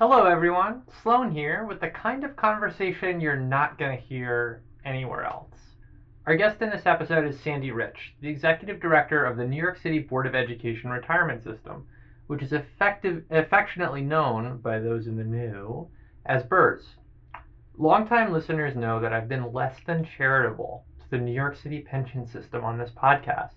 Hello, everyone. Sloane here with the kind of conversation you're not going to hear anywhere else. Our guest in this episode is Sandy Rich, the Executive Director of the New York City Board of Education Retirement System, which is affectionately known by those in the know as BERS. Longtime listeners know that I've been less than charitable to the New York City pension system on this podcast,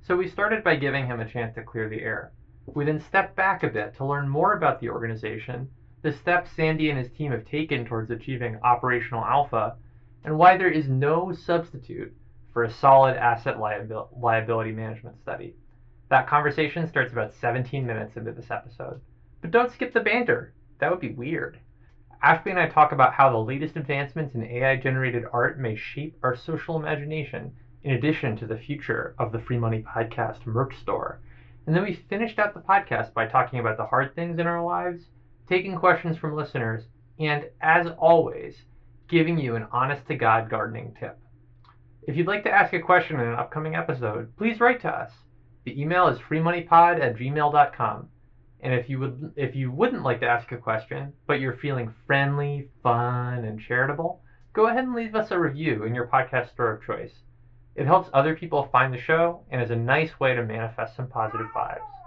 so we started by giving him a chance to clear the air. We then stepped back a bit to learn more about the organization the steps Sandy and his team have taken towards achieving operational alpha, and why there is no substitute for a solid asset liabil- liability management study. That conversation starts about 17 minutes into this episode. But don't skip the banter. That would be weird. Ashby and I talk about how the latest advancements in AI generated art may shape our social imagination, in addition to the future of the Free Money Podcast merch store. And then we finished out the podcast by talking about the hard things in our lives taking questions from listeners, and, as always, giving you an honest to God gardening tip. If you'd like to ask a question in an upcoming episode, please write to us. The email is freemoneypod at gmail.com. And if you would if you wouldn't like to ask a question, but you're feeling friendly, fun, and charitable, go ahead and leave us a review in your podcast store of choice. It helps other people find the show and is a nice way to manifest some positive vibes.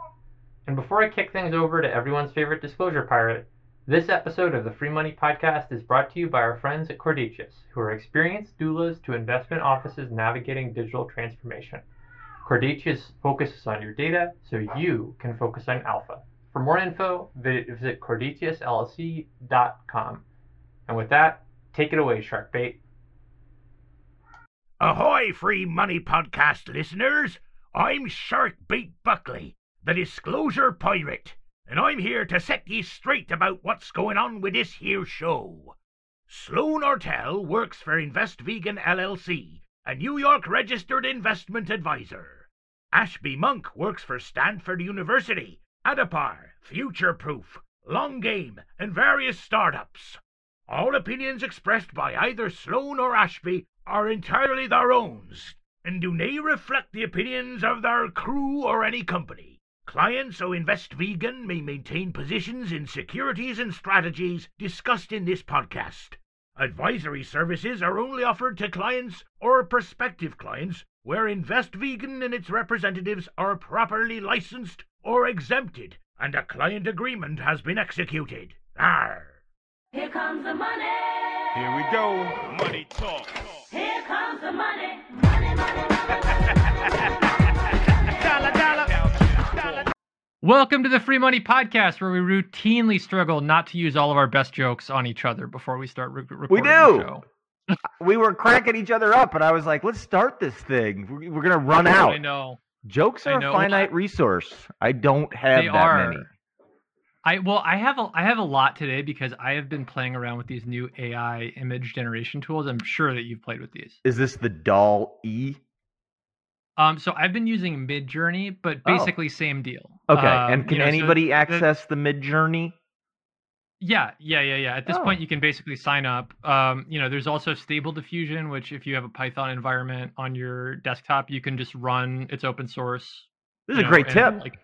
And before I kick things over to everyone's favorite disclosure pirate, this episode of the Free Money Podcast is brought to you by our friends at Cordatius, who are experienced doulas to investment offices navigating digital transformation. Cordatius focuses on your data so you can focus on alpha. For more info, visit cordatiusllc.com. And with that, take it away, Sharkbait. Ahoy, Free Money Podcast listeners! I'm Sharkbait Buckley the Disclosure Pirate, and I'm here to set ye straight about what's going on with this here show. Sloane Ortel works for Invest Vegan LLC, a New York registered investment advisor. Ashby Monk works for Stanford University, Addepar, Future Proof, Long Game, and various startups. All opinions expressed by either Sloane or Ashby are entirely their own, and do nae reflect the opinions of their crew or any company. Clients who invest vegan may maintain positions in securities and strategies discussed in this podcast. Advisory services are only offered to clients or prospective clients where Invest Vegan and its representatives are properly licensed or exempted and a client agreement has been executed. Arr. Here comes the money. Here we go. Money talk. Here comes the money. Money, Welcome to the Free Money Podcast, where we routinely struggle not to use all of our best jokes on each other before we start re- recording We the do. show. we were cracking each other up, and I was like, "Let's start this thing. We're, we're gonna run out." I know. Jokes are know. a finite resource. I don't have They that are. many. I well, I have a I have a lot today because I have been playing around with these new AI image generation tools. I'm sure that you've played with these. Is this the doll E? Um, so I've been using Midjourney, but Oh. basically same deal. Okay, Um, and can you know, anybody the- access the Midjourney? Yeah, yeah, yeah, yeah. At this Oh. point, you can basically sign up. Um, you know, there's also Stable Diffusion, which if you have a Python environment on your desktop, you can just run. It's open source. This is a know, great tip. Like,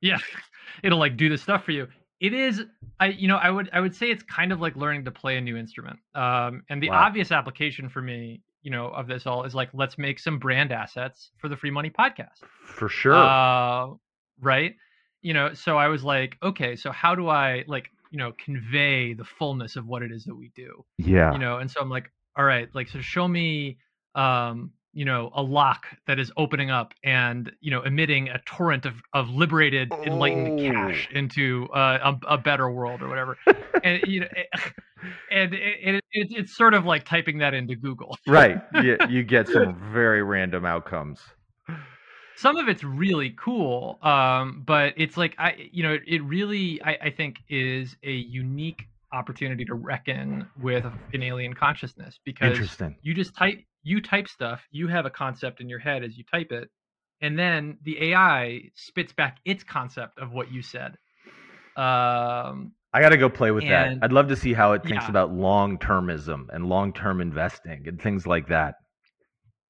yeah, it'll like do the stuff for you. It is, I you know, I would I would say it's kind of like learning to play a new instrument. Um, and the Wow. obvious application for me, you know, of this all is like let's make some brand assets for the Free Money Podcast. For sure. Uh, right? You know, so I was like, okay, so how do I like, you know, convey the fullness of what it is that we do? yeah. You know, and so I'm like, all right, like so show me um, you know, a lock that is opening up and, you know, emitting a torrent of, of liberated enlightened cash Oh. into uh, a, a better world or whatever. and you know, it, and it, it, it, it's sort of like typing that into Google. right. You, you get some very random outcomes. some of it's really cool um but it's like i you know it, really I, I think is a unique opportunity to reckon with an alien consciousness because Interesting. you just type you type stuff you have a concept in your head as you type it and then the ai spits back its concept of what you said um I got to go play with that. I'd love to see how it thinks Yeah. about long termism and long term investing and things like that.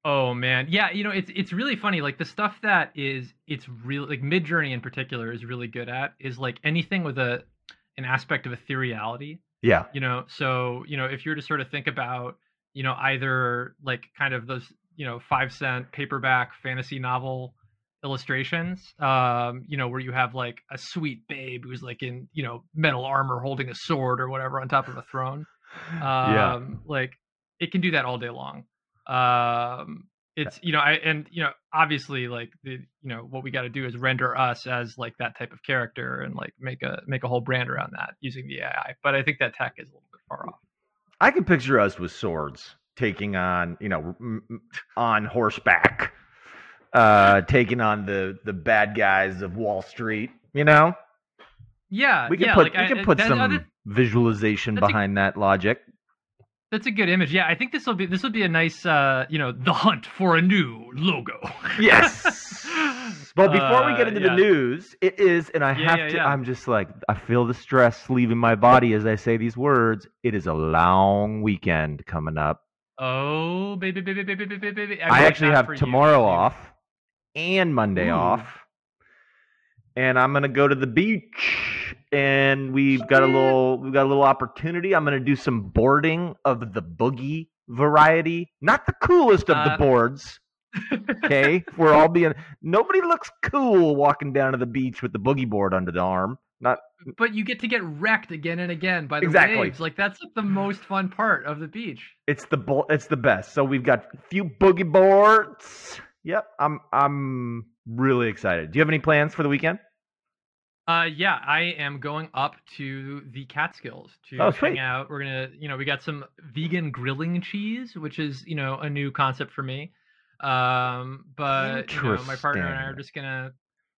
Oh man, yeah, you know it's it's really funny. Like the stuff that is it's real like Midjourney in particular is really good at is like anything with a an aspect of ethereality Yeah. you know so you know if you're to sort of think about you know either like kind of those you know five cent paperback fantasy novel illustrations um you know where you have like a sweet babe who's like in you know metal armor holding a sword or whatever on top of a throne. Um Yeah. like it can do that all day long. Um it's you know i and you know obviously like the you know what we got to do is render us as like that type of character and like make a make a whole brand around that using the ai but i think that tech is a little bit far off I can picture us with swords taking on, you know, on horseback, uh, taking on the the bad guys of Wall Street. You know, yeah we can yeah, put like, we can I- put that- some that- visualization that's a- behind that logic. that's a good image yeah i think this will be this will be a nice uh you know the hunt for a new logo Yes. But before we get Uh, into yeah. the news, it is, and I Yeah, have yeah, to. I'm just like I feel the stress leaving my body as I say these words. It is a long weekend coming up. oh baby baby baby baby baby baby I actually have tomorrow off. off and Monday Ooh. off. And I'm gonna go to the beach and we've got a little we've got a little opportunity. I'm gonna do some boarding of the boogie variety. Not the coolest of the Uh, boards. Okay. We're all being nobody looks cool walking down to the beach with the boogie board under the arm. Not but you get to get wrecked again and again by the Exactly. waves like that's like the most fun part of the beach it's the it's the best. So we've got a few boogie boards. Yep. I'm I'm really excited. Do you have any plans for the weekend? Uh, yeah, I am going up to the Catskills to Oh, hang out. We're gonna, you know, we got some vegan grilling cheese, which is, you know, a new concept for me. Um, but you know, my partner and I are just gonna,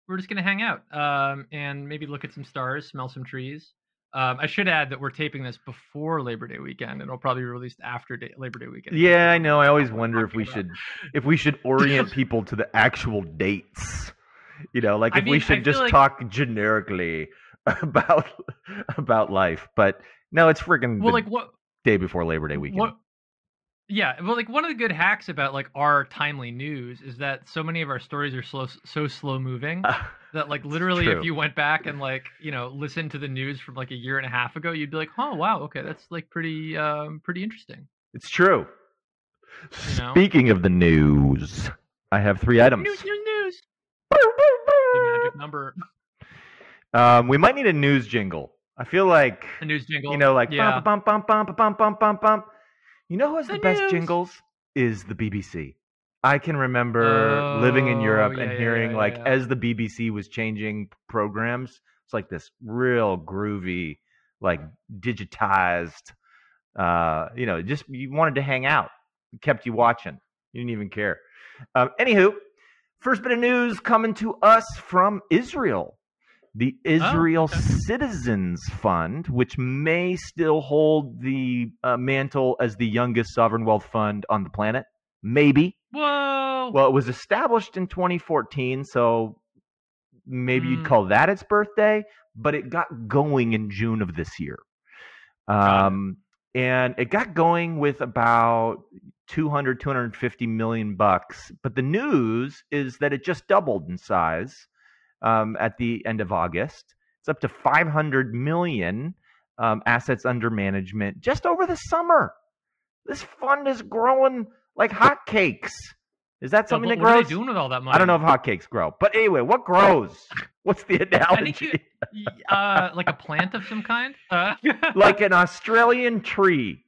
we're just gonna hang out, um, and maybe look at some stars, smell some trees. Um, I should add that we're taping this before Labor Day weekend, and it'll probably be released after day, Labor Day weekend. Yeah, I know. I always wonder if we about. should if we should orient people to the actual dates. You know, like I if we mean, I should just like- talk generically about about life. But no, it's freaking Well, like what? day before Labor Day weekend. What? Yeah, well, like one of the good hacks about like our timely news is that so many of our stories are slow, so slow moving that like literally, if you went back and like you know listened to the news from like a year and a half ago, you'd be like, oh wow, okay, that's like pretty, um, pretty interesting. It's true. You know? Speaking of the news, I have three items. News, news, news. The magic number, Um, we might need a news jingle. I feel like the news jingle. you know, like yeah. bump, bump, bump, bump, bump, bump, bump, bump. You know who has the, The best news. jingles? Is the BBC. I can remember living in Oh, Europe yeah, and hearing yeah, like yeah. as the BBC was changing programs, it's like this real groovy, like digitized. Uh, you know, just you wanted to hang out, it kept you watching. You didn't even care. Um, anywho, first bit of news coming to us from Israel. The Israel okay. Citizens Fund, which may still hold the uh, mantle as the youngest sovereign wealth fund on the planet. Maybe. Whoa. Well, it was established in 2014, so maybe you'd Mm. call that its birthday, but it got going in June of this year. Um, and it got going with about 200, 250 million bucks. But the news is that it just doubled in size um, at the end of August. It's up to 500 million um, assets under management just over the summer. This fund is growing like hotcakes. Is that something what, that what are grows? they doing with all that money? I don't know if hotcakes grow, but anyway, what grows? What's the I think analogy? you, uh, like a plant of some kind. Uh, like an Australian tree.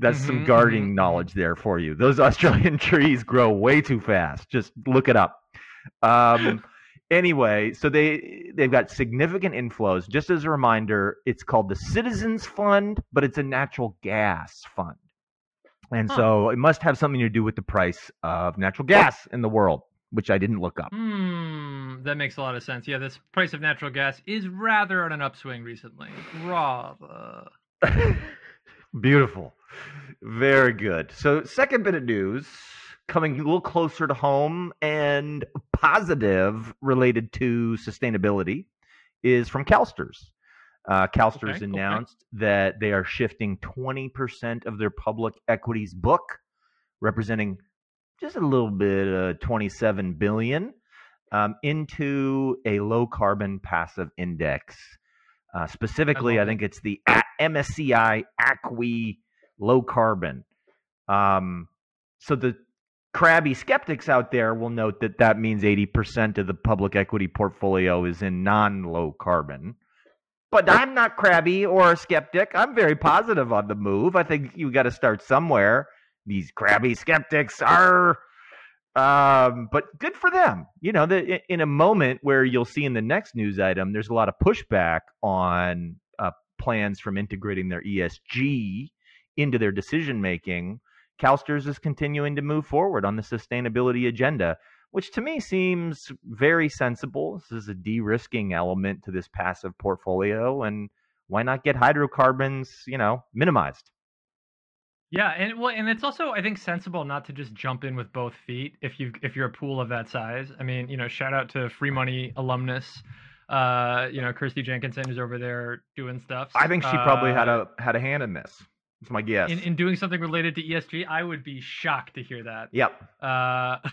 That's some Mhm, gardening mhm, knowledge there for you. Those Australian trees grow way too fast. Just look it up. Um, anyway, so they they've got significant inflows. Just as a reminder, it's called the Citizens Fund, but it's a natural gas fund, and Huh. so it must have something to do with the price of natural gas in the world, which I didn't look up. Hmm, that makes a lot of sense. Yeah, this price of natural gas is rather on an upswing recently. Rather. Beautiful. Very good. So, second bit of news coming a little closer to home and positive related to sustainability is from CalSTRS. Uh, CalSTRS Okay, okay. announced that they are shifting 20% of their public equities book, representing just a little bit, uh, 27 billion, um, into a low carbon passive index. Uh, specifically, I, it. think it's the A- MSCI ACWI low carbon. Um, so the crabby skeptics out there will note that that means 80% of the public equity portfolio is in non low carbon. But I'm not crabby or a skeptic. I'm very positive on the move. I think you got to start somewhere. These crabby skeptics are, um, but good for them. You know, the, in a moment where you'll see in the next news item, there's a lot of pushback on uh, plans from integrating their ESG into their decision making. CalSTRS is continuing to move forward on the sustainability agenda, which to me seems very sensible. This is a de risking element to this passive portfolio. And why not get hydrocarbons, you know, minimized? Yeah, and well, and it's also I think sensible not to just jump in with both feet if you if you're a pool of that size. I mean, you know, shout out to Free Money alumnus, uh, you know, Kirsty Jenkinson who's over there doing stuff. I think she probably had Uh, a had a hand in this. That's my guess. in, in doing something related to ESG. I would be shocked to hear that. yep. Uh,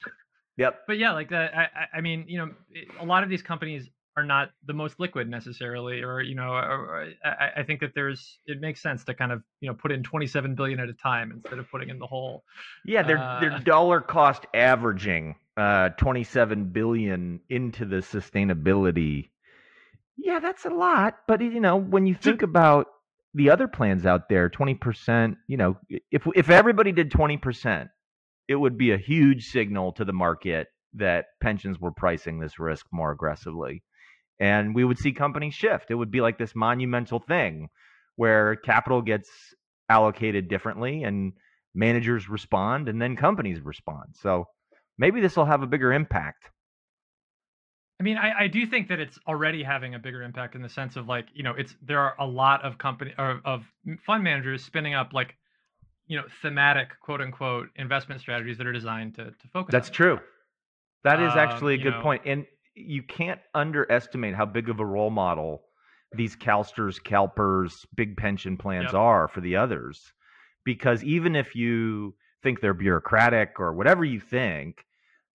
Yep. but yeah, like that. I, I- I mean, you know, it- a lot of these companies are not the most liquid necessarily, or you know, or, or I, I think that there's it makes sense to kind of you know put in 27 billion at a time instead of putting in the whole. Yeah, they're Uh, they're dollar cost averaging uh 27 billion into the sustainability. Yeah, that's a lot, but you know, when you think about the other plans out there, 20%, you know, if if everybody did 20%, it would be a huge signal to the market that pensions were pricing this risk more aggressively. And we would see companies shift. It would be like this monumental thing where capital gets allocated differently and managers respond and then companies respond. So maybe this will have a bigger impact. I mean, I, I do think that it's already having a bigger impact in the sense of like, you know, it's there are a lot of company or of fund managers spinning up like, you know, thematic quote unquote investment strategies that are designed to to focus. That's true. That is Um, actually a good know- point. And you can't underestimate how big of a role model these CalSTRS, CalPERS, big pension plans Yep. are for the others. Because even if you think they're bureaucratic or whatever you think,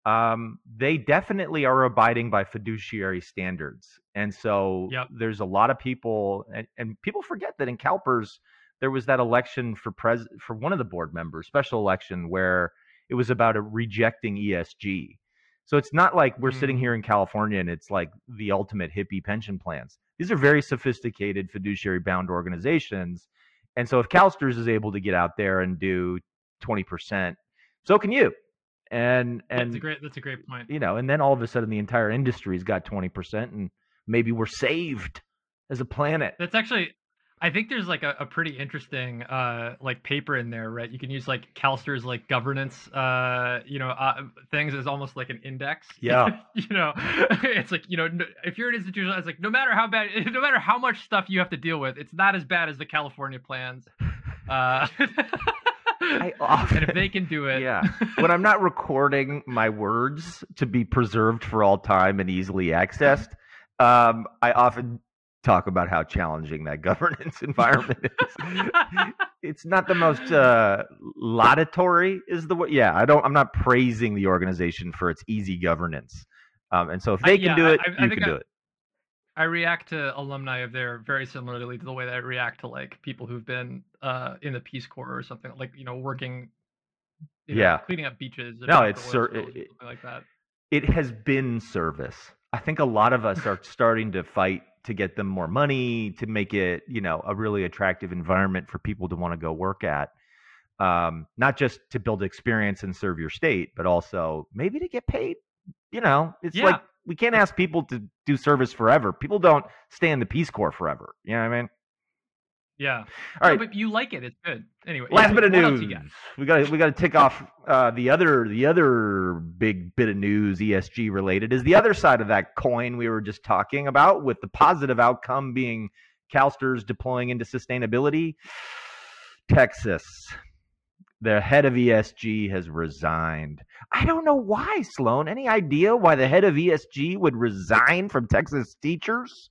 um, they definitely are abiding by fiduciary standards. And so Yep. there's a lot of people, and, and people forget that in CalPERS, there was that election for pres for one of the board members, special election, where it was about a rejecting ESG. So it's not like we're sitting Mm. here in California and it's like the ultimate hippie pension plans. These are very sophisticated fiduciary bound organizations. And so if CalSTRS is able to get out there and do 20%, so can you. And and That's a great. That's a great point. you know, and then all of a sudden the entire industry's got 20% and maybe we're saved as a planet. That's actually. I think there's like a, a pretty interesting uh like paper in there, right? You can use like CalSTRS like governance uh you know uh, things as almost like an index. Yeah. you know, it's like you know if you're an institution, it's like no matter how bad, no matter how much stuff you have to deal with, it's not as bad as the California plans. I often, and if they can do it, Yeah. when I'm not recording my words to be preserved for all time and easily accessed, um, I often talk about how challenging that governance environment is. it's not the most uh, laudatory, is the way. Yeah, I don't. I'm not praising the organization for its easy governance. Um, and so if I- they can yeah, do it, I- I you can I- do it. I react to alumni of there very similarly to the way that I react to like people who've been uh, in the Peace Corps or something like you know working, you know, Yeah. cleaning up beaches. No, it's or it- like that. it has been service. I think a lot of us are starting to fight to get them more money to make it, you know, a really attractive environment for people to want to go work at. Um, not just to build experience and serve your state, but also maybe to get paid. You know, it's Yeah. like we can't ask people to do service forever. People don't stay in the Peace Corps forever. You know what I mean? Yeah. All No, right. but you like it. It's good. Anyway. Last yeah, bit of news. got? We got we got to tick off uh, the other the other big bit of news ESG related is the other side of that coin we were just talking about with the positive outcome being CalSTRS deploying into sustainability. Texas, the head of ESG has resigned. I don't know why, Sloane. Any idea why the head of ESG would resign from Texas teachers?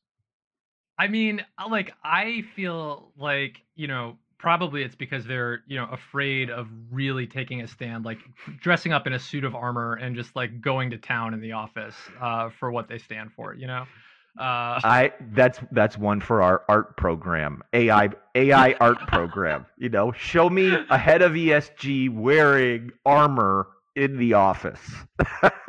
I mean, uh, like I feel like you know probably it's because they're you know afraid of really taking a stand, like dressing up in a suit of armor and just like going to town in the office uh, for what they stand for. You know. Uh, I that's that's one for our art program, AI AI art program. You know, show me a head of ESG wearing armor in the office.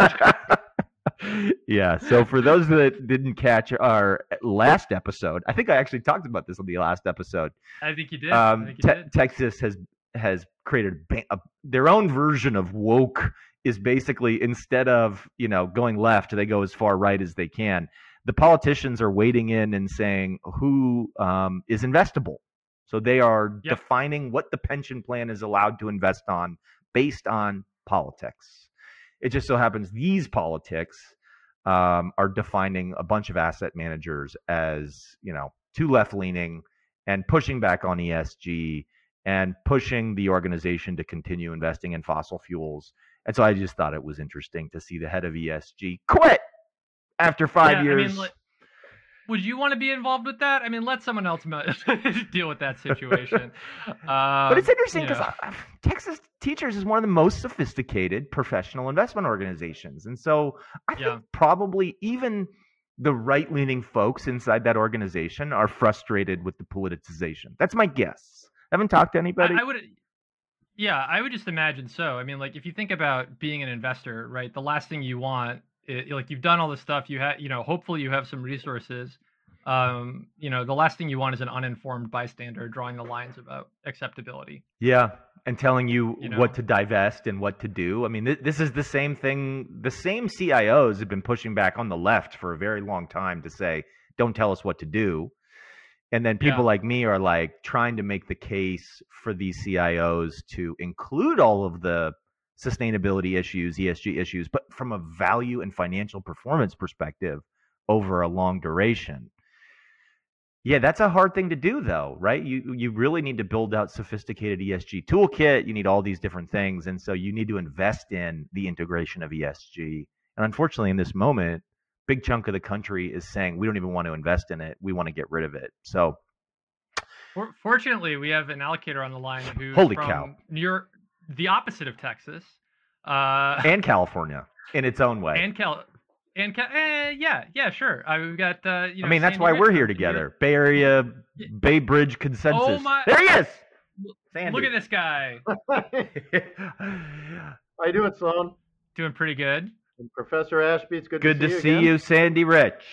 yeah. So for those that didn't catch our last episode, I think I actually talked about this on the last episode. I think you did. Um, think you Te- did. Texas has has created ba- a, their own version of woke. Is basically instead of you know going left, they go as far right as they can. The politicians are wading in and saying who um, is investable. So they are Yep. defining what the pension plan is allowed to invest on based on politics. It just so happens these politics um, are defining a bunch of asset managers as you know too left leaning and pushing back on ESG and pushing the organization to continue investing in fossil fuels. And so I just thought it was interesting to see the head of ESG quit after five Yeah, I years. mean, like, would you want to be involved with that? I mean, let someone else deal with that situation. but it's Um, interesting you because know. Texas Teachers is one of the most sophisticated professional investment organizations. And so I Yeah. think probably even the right leaning folks inside that organization are frustrated with the politicization. That's my guess. I haven't talked to anybody. I, I would, yeah, I would just imagine so. I mean, like if you think about being an investor, right? The last thing you want, i like you've done all this stuff, you have, you know, hopefully you have some resources. Um, you know, the last thing you want is an uninformed bystander drawing the lines about acceptability. Yeah, and telling you, You what to divest and what to do. I mean, th- this is the same thing. The same CIOs have been pushing back on the left for a very long time to say, "Don't tell us what to do." And then people Yeah. like me are like trying to make the case for these CIOs to include all of the sustainability issues, ESG issues, but from a value and financial performance perspective over a long duration. Yeah, that's a hard thing to do though, right? You you really need to build out sophisticated ESG toolkit. You need all these different things and so you need to invest in the integration of ESG. And unfortunately in this moment, big chunk of the country is saying we don't even want to invest in it. We want to get rid of it. So, fortunately, we have an allocator on the line who Holy from cow. New York, the opposite of Texas, uh, and California in its own way. and Cal, and Cal, eh, yeah, yeah, sure. I, we've got. Uh, you know, I mean, that's Sandy why Rich we're here together. York. Bay Area Yeah. Bay Bridge consensus. Oh my- There he is. Sandy. Look at this guy How you doing, Sloane? doing pretty good. And Professor Ashby, it's good, Good to to see see you. again. you, Sandy Rich.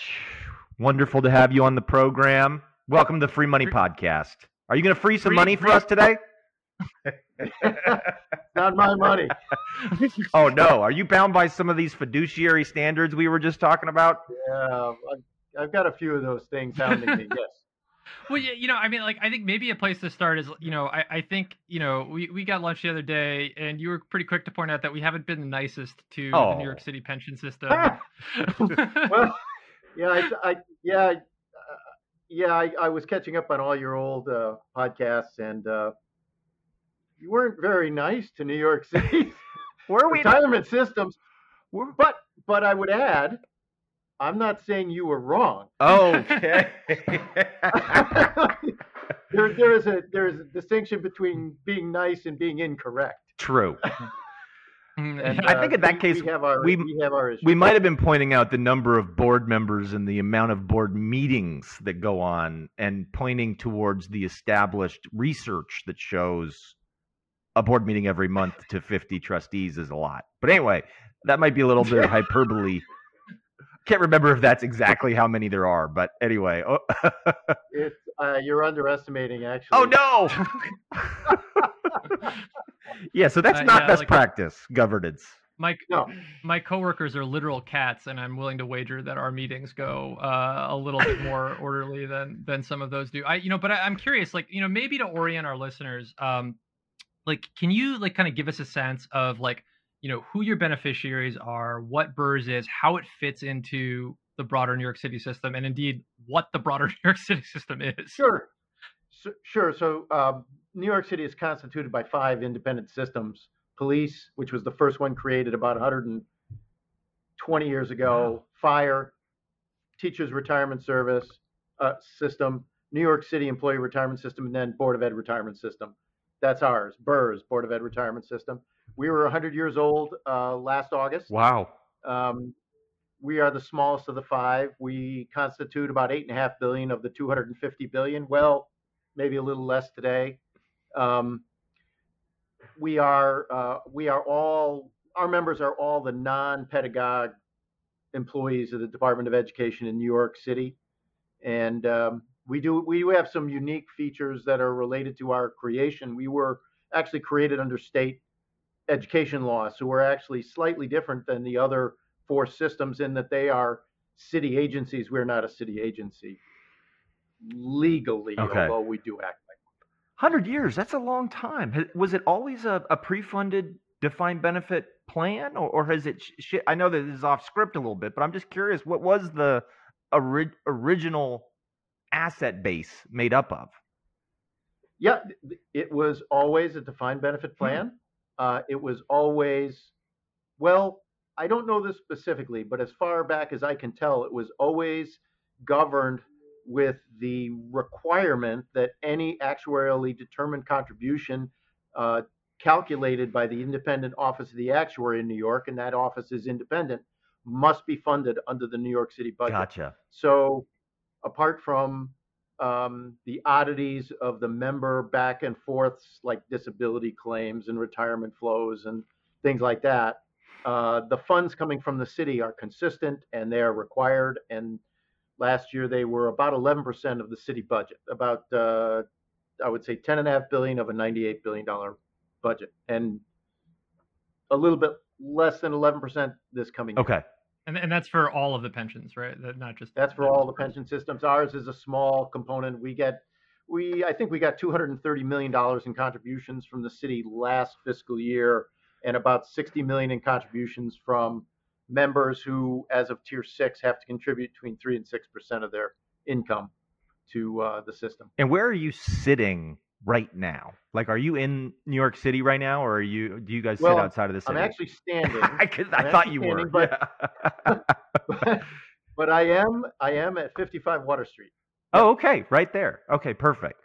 Wonderful to have you on the program. Welcome to the Free Money Free- Podcast. Are you going to free some Free- money for free- us today? Not my money. Oh no, are you bound by some of these fiduciary standards we were just talking about? Yeah, I've, I've got a few of those things hounding me. Yes. Well, yeah, you know, I mean, like, I think maybe a place to start is, you know, I, I think, you know, we, we got lunch the other day, and you were pretty quick to point out that we haven't been the nicest to the Oh. New York City pension system. Well, yeah, I, I yeah, uh, yeah, I, I was catching up on all your old uh, podcasts, and uh, you weren't very nice to New York City Where are we? retirement systems. We're- But but I would add, I'm not saying you were wrong. Okay. there, there is a there is a distinction between being nice and being incorrect. True. Mm, And, I think uh, in that we- case, we have our we- we, have our. We might have been pointing out the number of board members and the amount of board meetings that go on and pointing towards the established research that shows a board meeting every month to 50 trustees is a lot. But anyway, that might be a little bit of hyperbole. Can't remember if that's exactly how many there are, but anyway. Oh, It's, uh, you're underestimating actually. oh no! yeah, so that's Uh, not yeah, best like- practice governance. my No. my coworkers are literal cats, and I'm willing to wager that our meetings go uh, a little bit more orderly than than some of those do. I, you know, but I, I'm curious, like, you know, maybe to orient our listeners, um, like, can you like kind of give us a sense of like, you know, who your beneficiaries are, what BERS is, how it fits into the broader New York City system, and indeed what the broader New York City system is. Sure. So, sure. So um, New York City is constituted by five independent systems. Police, which was the first one created about 120 years ago. Fire, Teachers Retirement Service uh, System, New York City Employee Retirement System, and then Board of Ed Retirement System. That's ours. BERS Board of Ed Retirement System. We were 100 years old uh, last August. Wow. Um, we are the smallest of the five. We constitute about eight and a half billion of the 250 billion. Well, maybe a little less today. Um, we are uh, we are all our members are all the non-pedagogue employees of the Department of Education in New York City, and um, we do we do have some unique features that are related to our creation. We were actually created under state education law, so we're actually slightly different than the other four systems in that they are city agencies. We're not a city agency legally, Okay. although we do act like. Hundred years. That's a long time. Was it always a, a pre-funded defined benefit plan, or, or has it? Sh- sh- I know that this is off script a little bit, but I'm just curious. What was the ori- original asset base made up of? Yeah, it was always a defined benefit plan. Uh, it was always, well, I don't know this specifically, but as far back as I can tell, it was always governed with the requirement that any actuarially determined contribution uh, calculated by the independent office of the actuary in New York, and that office is independent, must be funded under the New York City budget. Gotcha. So, apart from um, the oddities of the member back and forths, like disability claims and retirement flows and things like that, uh, the funds coming from the city are consistent and they are required. And last year they were about 11% of the city budget, about uh, I would say 10 and a half billion of a 98 billion dollar budget, and a little bit less than 11% this coming year. Okay. And and that's for all of the pensions, right? That not just That's for all the pension systems. Ours is a small component. We get, we, I think we got $230 million in contributions from the city last fiscal year and about 60 million in contributions from members who, as of tier six, have to contribute between three and 6% of their income to uh, the system. And where are you sitting right now? Like, are you in New York City right now, or are you? Do you guys Well, sit outside of the city? I'm actually standing. I, could- I thought you were. standing, yeah. but I am, I am at 55 Water Street. oh, okay, right there. Okay, perfect.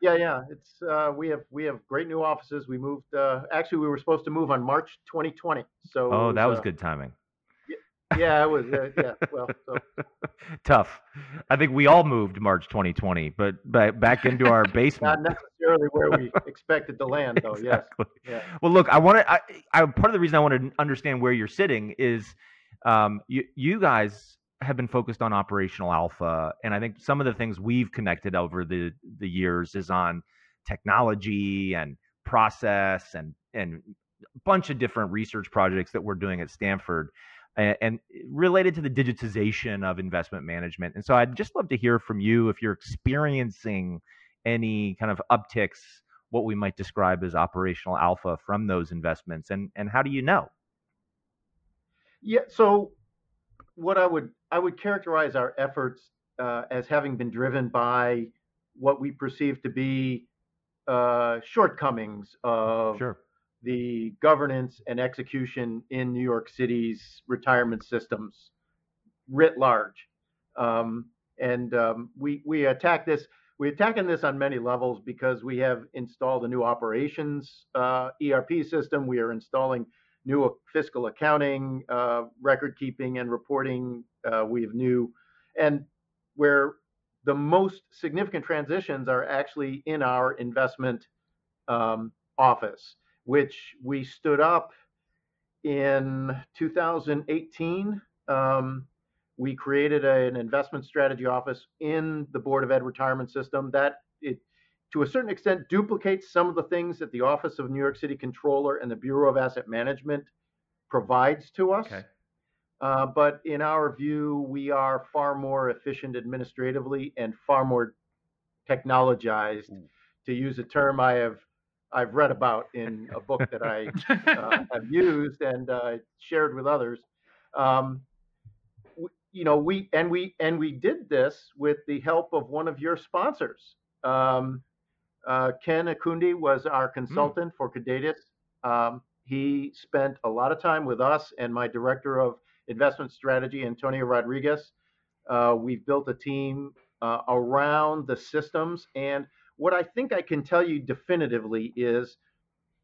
Yeah, yeah. It's uh, we have we have great new offices. We moved. Uh, actually, we were supposed to move on March 2020. So Oh, it that was uh, good timing. Yeah, it was. Uh, yeah, well, so, Tough. I think we all moved March 2020, but ba- back into our basement. not necessarily where we expected to land, though. Yes. Yeah. Well, look, I want to. I, I part of the reason I want to understand where you're sitting is, um, you you guys have been focused on operational alpha, and I think some of the things we've connected over the the years is on technology and process and and a bunch of different research projects that we're doing at Stanford. And related to the digitization of investment management. And so I'd just love to hear from you if you're experiencing any kind of upticks what we might describe as operational alpha from those investments and and how do you know Yeah. So, what I would I would characterize our efforts uh, as having been driven by what we perceive to be uh, shortcomings of sure the governance and execution in New York City's retirement systems writ large. Um, and um, we we attack this. We're attacking this on many levels because we have installed a new operations uh, ERP system. We are installing new fiscal accounting, uh, record keeping, and reporting. Uh, we have new, and where the most significant transitions are actually in our investment um, office which we stood up in 2018. Um, we created a- an investment strategy office in the Board of Ed retirement system that it, to a certain extent, duplicates some of the things that the Office of New York City Controller and the Bureau of Asset Management provides to us. Okay. Uh, but in our view, we are far more efficient administratively and far more technologized, Ooh. to use a term I have I've read about in a book that I uh, have used and uh, shared with others. Um, w- you know, we and we and we did this with the help of one of your sponsors. Um, uh, Ken Akundi was our consultant for Cadatus. Um, he spent a lot of time with us and my director of investment strategy, Antonio Rodriguez. Uh, we've built a team uh, around the systems and what I think I can tell you definitively is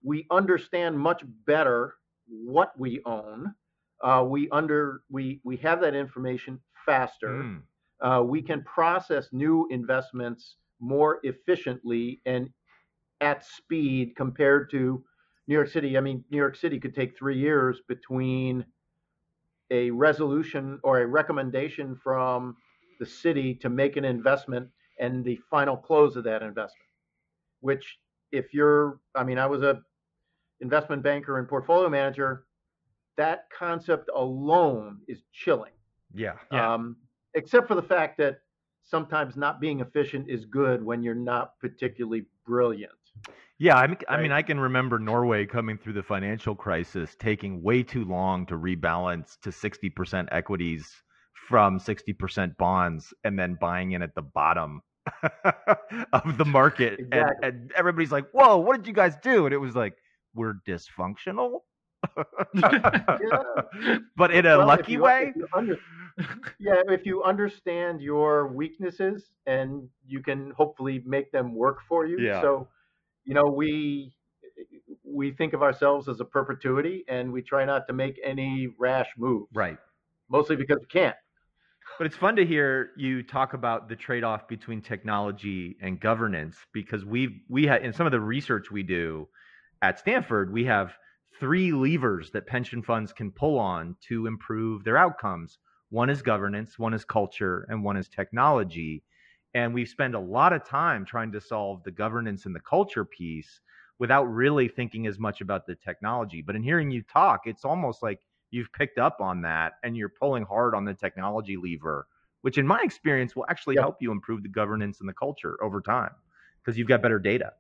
we understand much better what we own. Uh, we under we we have that information faster. Mm. Uh, we can process new investments more efficiently and at speed compared to New York City. I mean, New York City could take three years between a resolution or a recommendation from the city to make an investment and the final close of that investment. Which, if you're, I mean, I was a investment banker and portfolio manager. That concept alone is chilling. Yeah. Yeah. Um, except for the fact that sometimes not being efficient is good when you're not particularly brilliant. Yeah, I mean, I mean, I can remember Norway coming through the financial crisis, taking way too long to rebalance to 60% equities from 60% bonds, and then buying in at the bottom of the market. And, Exactly. and everybody's like, "Whoa, what did you guys do?" And it was like, "We're dysfunctional." but in a Well, lucky you- way. if under- yeah, if you understand your weaknesses and you can hopefully make them work for you. Yeah. So, you know, we we think of ourselves as a perpetuity, and we try not to make any rash moves. Right. Mostly because we can't. But it's fun to hear you talk about the trade-off between technology and governance because we we have in some of the research we do at Stanford, we have three levers that pension funds can pull on to improve their outcomes. One is governance, one is culture, and one is technology. And we spend a lot of time trying to solve the governance and the culture piece without really thinking as much about the technology. But in hearing you talk, it's almost like you've picked up on that and you're pulling hard on the technology lever, which in my experience will actually Yep. help you improve the governance and the culture over time because you've got better data.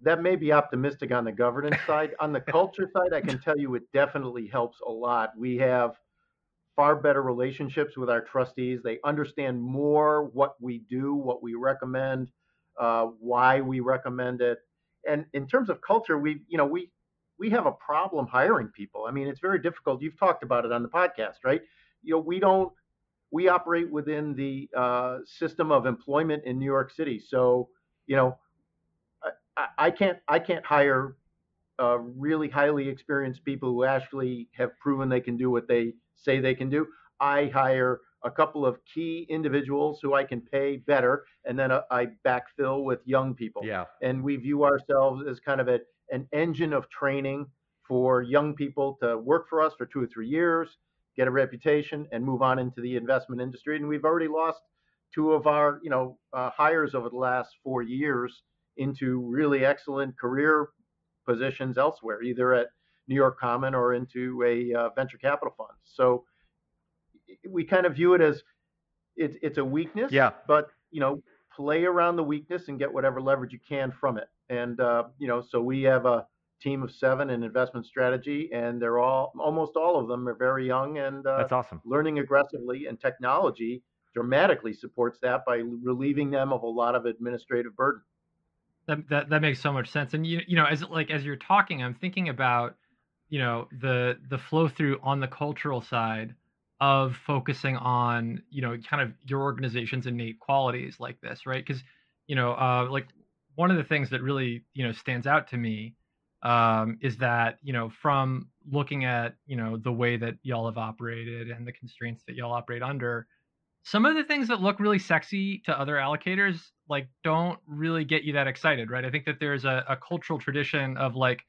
that may be optimistic on the governance side. On the culture side, I can tell you it definitely helps a lot. We have far better relationships with our trustees. They understand more what we do, what we recommend, uh, why we recommend it. And in terms of culture, we, you know, we we have a problem hiring people. I mean, it's very difficult. You've talked about it on the podcast, right? You know, we don't we operate within the uh, system of employment in New York City. So, you know, I, I can't I can't hire uh, really highly experienced people who actually have proven they can do what they say they can do. I hire a couple of key individuals who I can pay better, and then uh, I backfill with young people. Yeah. And we view ourselves as kind of a, an engine of training for young people to work for us for two or three years, get a reputation, and move on into the investment industry. And we've already lost two of our, you know, uh, hires over the last four years into really excellent career positions elsewhere, either at New York Common or into a uh, venture capital fund. So we kind of view it as it's it's a weakness, Yeah. but you know, play around the weakness and get whatever leverage you can from it. And uh, you know, so we have a team of seven in investment strategy, and they're all almost all of them are very young and uh, That's awesome. learning aggressively, and technology dramatically supports that by relieving them of a lot of administrative burden. That, that that makes so much sense. And you you know, as like as you're talking, I'm thinking about you know the the flow through on the cultural side of focusing on you know kind of your organization's innate qualities like this, right? Because you know, uh, like one of the things that really you know stands out to me um, is that you know from looking at you know the way that y'all have operated and the constraints that y'all operate under some of the things that look really sexy to other allocators like don't really get you that excited right i think that there's a, a cultural tradition of like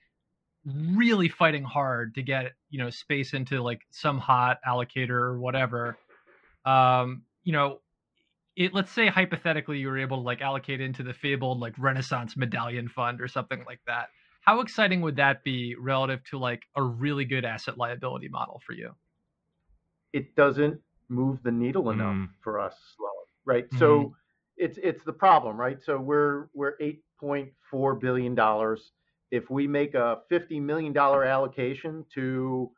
really fighting hard to get you know space into like some hot allocator or whatever um you know it let's say hypothetically you were able to like allocate into the fabled like renaissance medallion fund or something like that how exciting would that be relative to like a really good asset liability model for you it doesn't move the needle enough Mm. for us slowly, right? So it's it's the problem, right? So we're we're eight point four billion dollars. If we make a fifty million dollar allocation to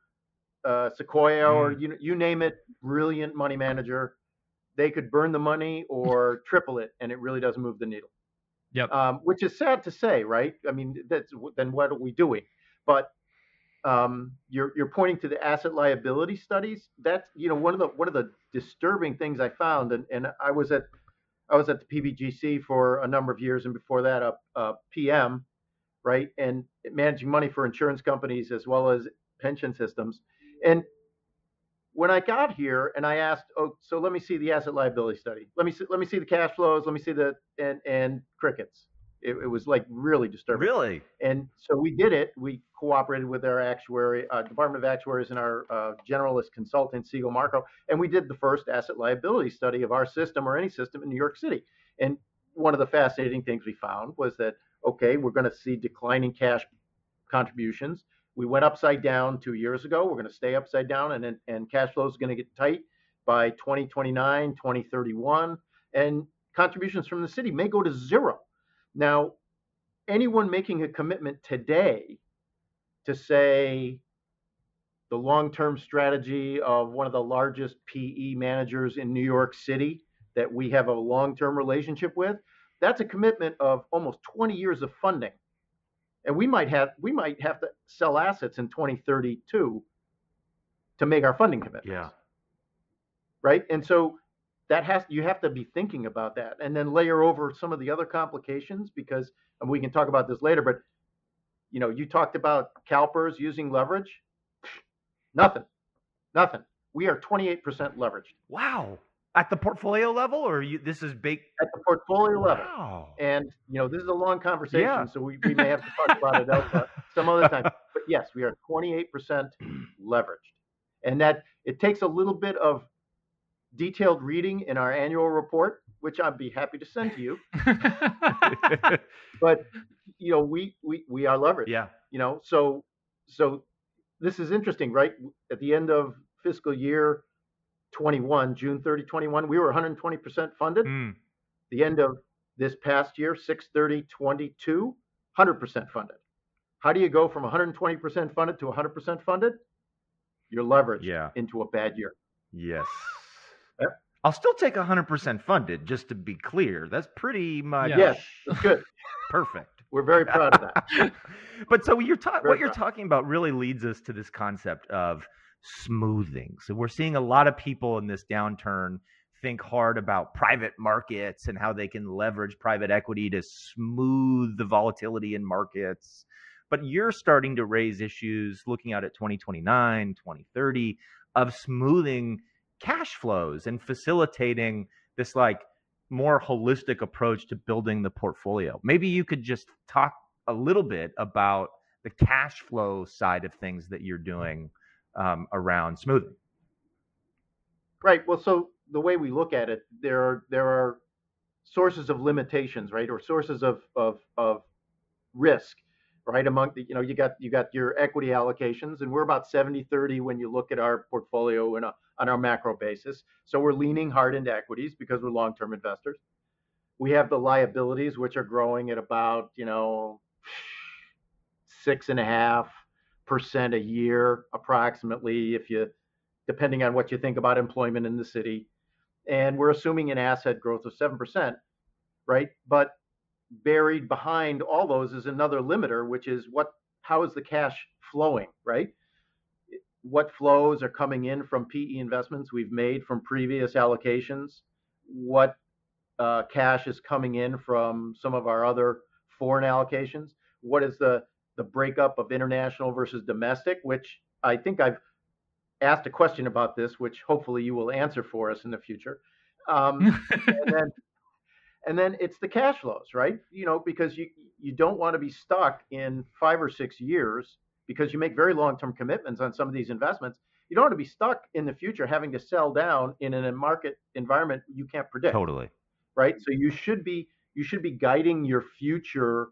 uh, Sequoia or you you name it, brilliant money manager, they could burn the money or triple it, and it really doesn't move the needle. Yep. Um, which is sad to say, right? I mean, that's then what are we doing? But um, you're you're pointing to the asset liability studies. That's you know one of the one of the disturbing things I found, and, and I was at I was at the PBGC for a number of years, and before that, a, a PM, right, and managing money for insurance companies as well as pension systems. And when I got here and I asked, oh, so let me see the asset liability study. Let me see, let me see the cash flows. Let me see the and and crickets. It, it was like really disturbing. Really? And so we did it. We cooperated with our actuary, uh, Department of Actuaries, and our uh, generalist consultant, Siegel Marco, and we did the first asset liability study of our system or any system in New York City. And one of the fascinating things we found was that okay, we're going to see declining cash contributions. We went upside down two years ago. We're going to stay upside down, and and cash flow is going to get tight by 2029, 2031, and contributions from the city may go to zero. Now, anyone making a commitment today to say the long-term strategy of one of the largest PE managers in New York City that we have a long-term relationship with, that's a commitment of almost 20 years of funding. And we might have we might have to sell assets in 2032 to make our funding commitments. Yeah. Right? And so that has you have to be thinking about that and then layer over some of the other complications because and we can talk about this later but you know you talked about CalPERS using leverage nothing nothing we are 28% leveraged Wow. At the portfolio level, or you, this is baked? at the portfolio level Wow. and you know this is a long conversation Yeah. so we, we may have to talk about it else, some other time but yes we are 28% leveraged and that it takes a little bit of detailed reading in our annual report which i'd be happy to send to you but you know we we, we are leveraged yeah. you know so so this is interesting right at the end of fiscal year 21 june 30 21 we were 120% funded Mm. the end of this past year 630 22 100% funded how do you go from 120% funded to 100% funded you're leveraged Yeah. into a bad year Yes. Yep. I'll still take 100% funded, just to be clear. That's pretty much yes that's good perfect. we're very proud of that but so you're ta- what you're talking about really leads us to this concept of smoothing. So we're seeing a lot of people in this downturn think hard about private markets and how they can leverage private equity to smooth the volatility in markets. But you're starting to raise issues looking out at 2029, 2030 of smoothing cash flows and facilitating this like more holistic approach to building the portfolio. Maybe you could just talk a little bit about the cash flow side of things that you're doing um, around smoothing. Right. Well, so the way we look at it, there are there are sources of limitations, right, or sources of of of risk, right? Among the, you know, you got you got your equity allocations, and we're about 70-30 when you look at our portfolio in a, on our macro basis. So we're leaning hard into equities because we're long-term investors. We have the liabilities, which are growing at about you know six and a half percent a year, approximately, if you depending on what you think about employment in the city. And we're assuming an asset growth of 7%, right? But buried behind all those is another limiter, which is what how is the cash flowing, right? What flows are coming in from PE investments we've made from previous allocations? What uh, cash is coming in from some of our other foreign allocations? What is the the breakup of international versus domestic? Which I think I've asked a question about this, which hopefully you will answer for us in the future. Um, and then, and then it's the cash flows, right? You know, because you you don't want to be stuck in five or six years because you make very long term commitments on some of these investments. You don't want to be stuck in the future having to sell down in a market environment you can't predict Totally. right? So you should be you should be guiding your future.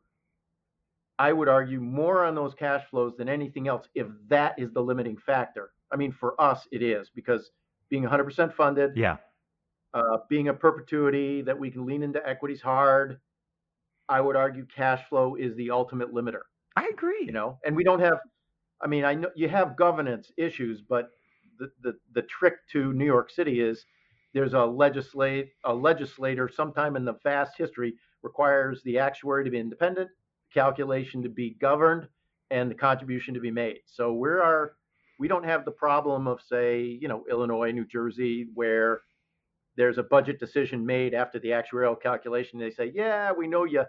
I would argue more on those cash flows than anything else, if that is the limiting factor. I mean, for us, it is because being 100% funded, Yeah. uh, being a perpetuity that we can lean into equities hard. I would argue cash flow is the ultimate limiter I agree. you know and we don't have i mean i know you have governance issues but the the, the trick to new york city is there's a legislate a legislator sometime in the vast history requires the actuary to be independent calculation to be governed and the contribution to be made. So we're our we don't have the problem of say you know illinois new jersey where there's a budget decision made after the actuarial calculation. They say yeah we know you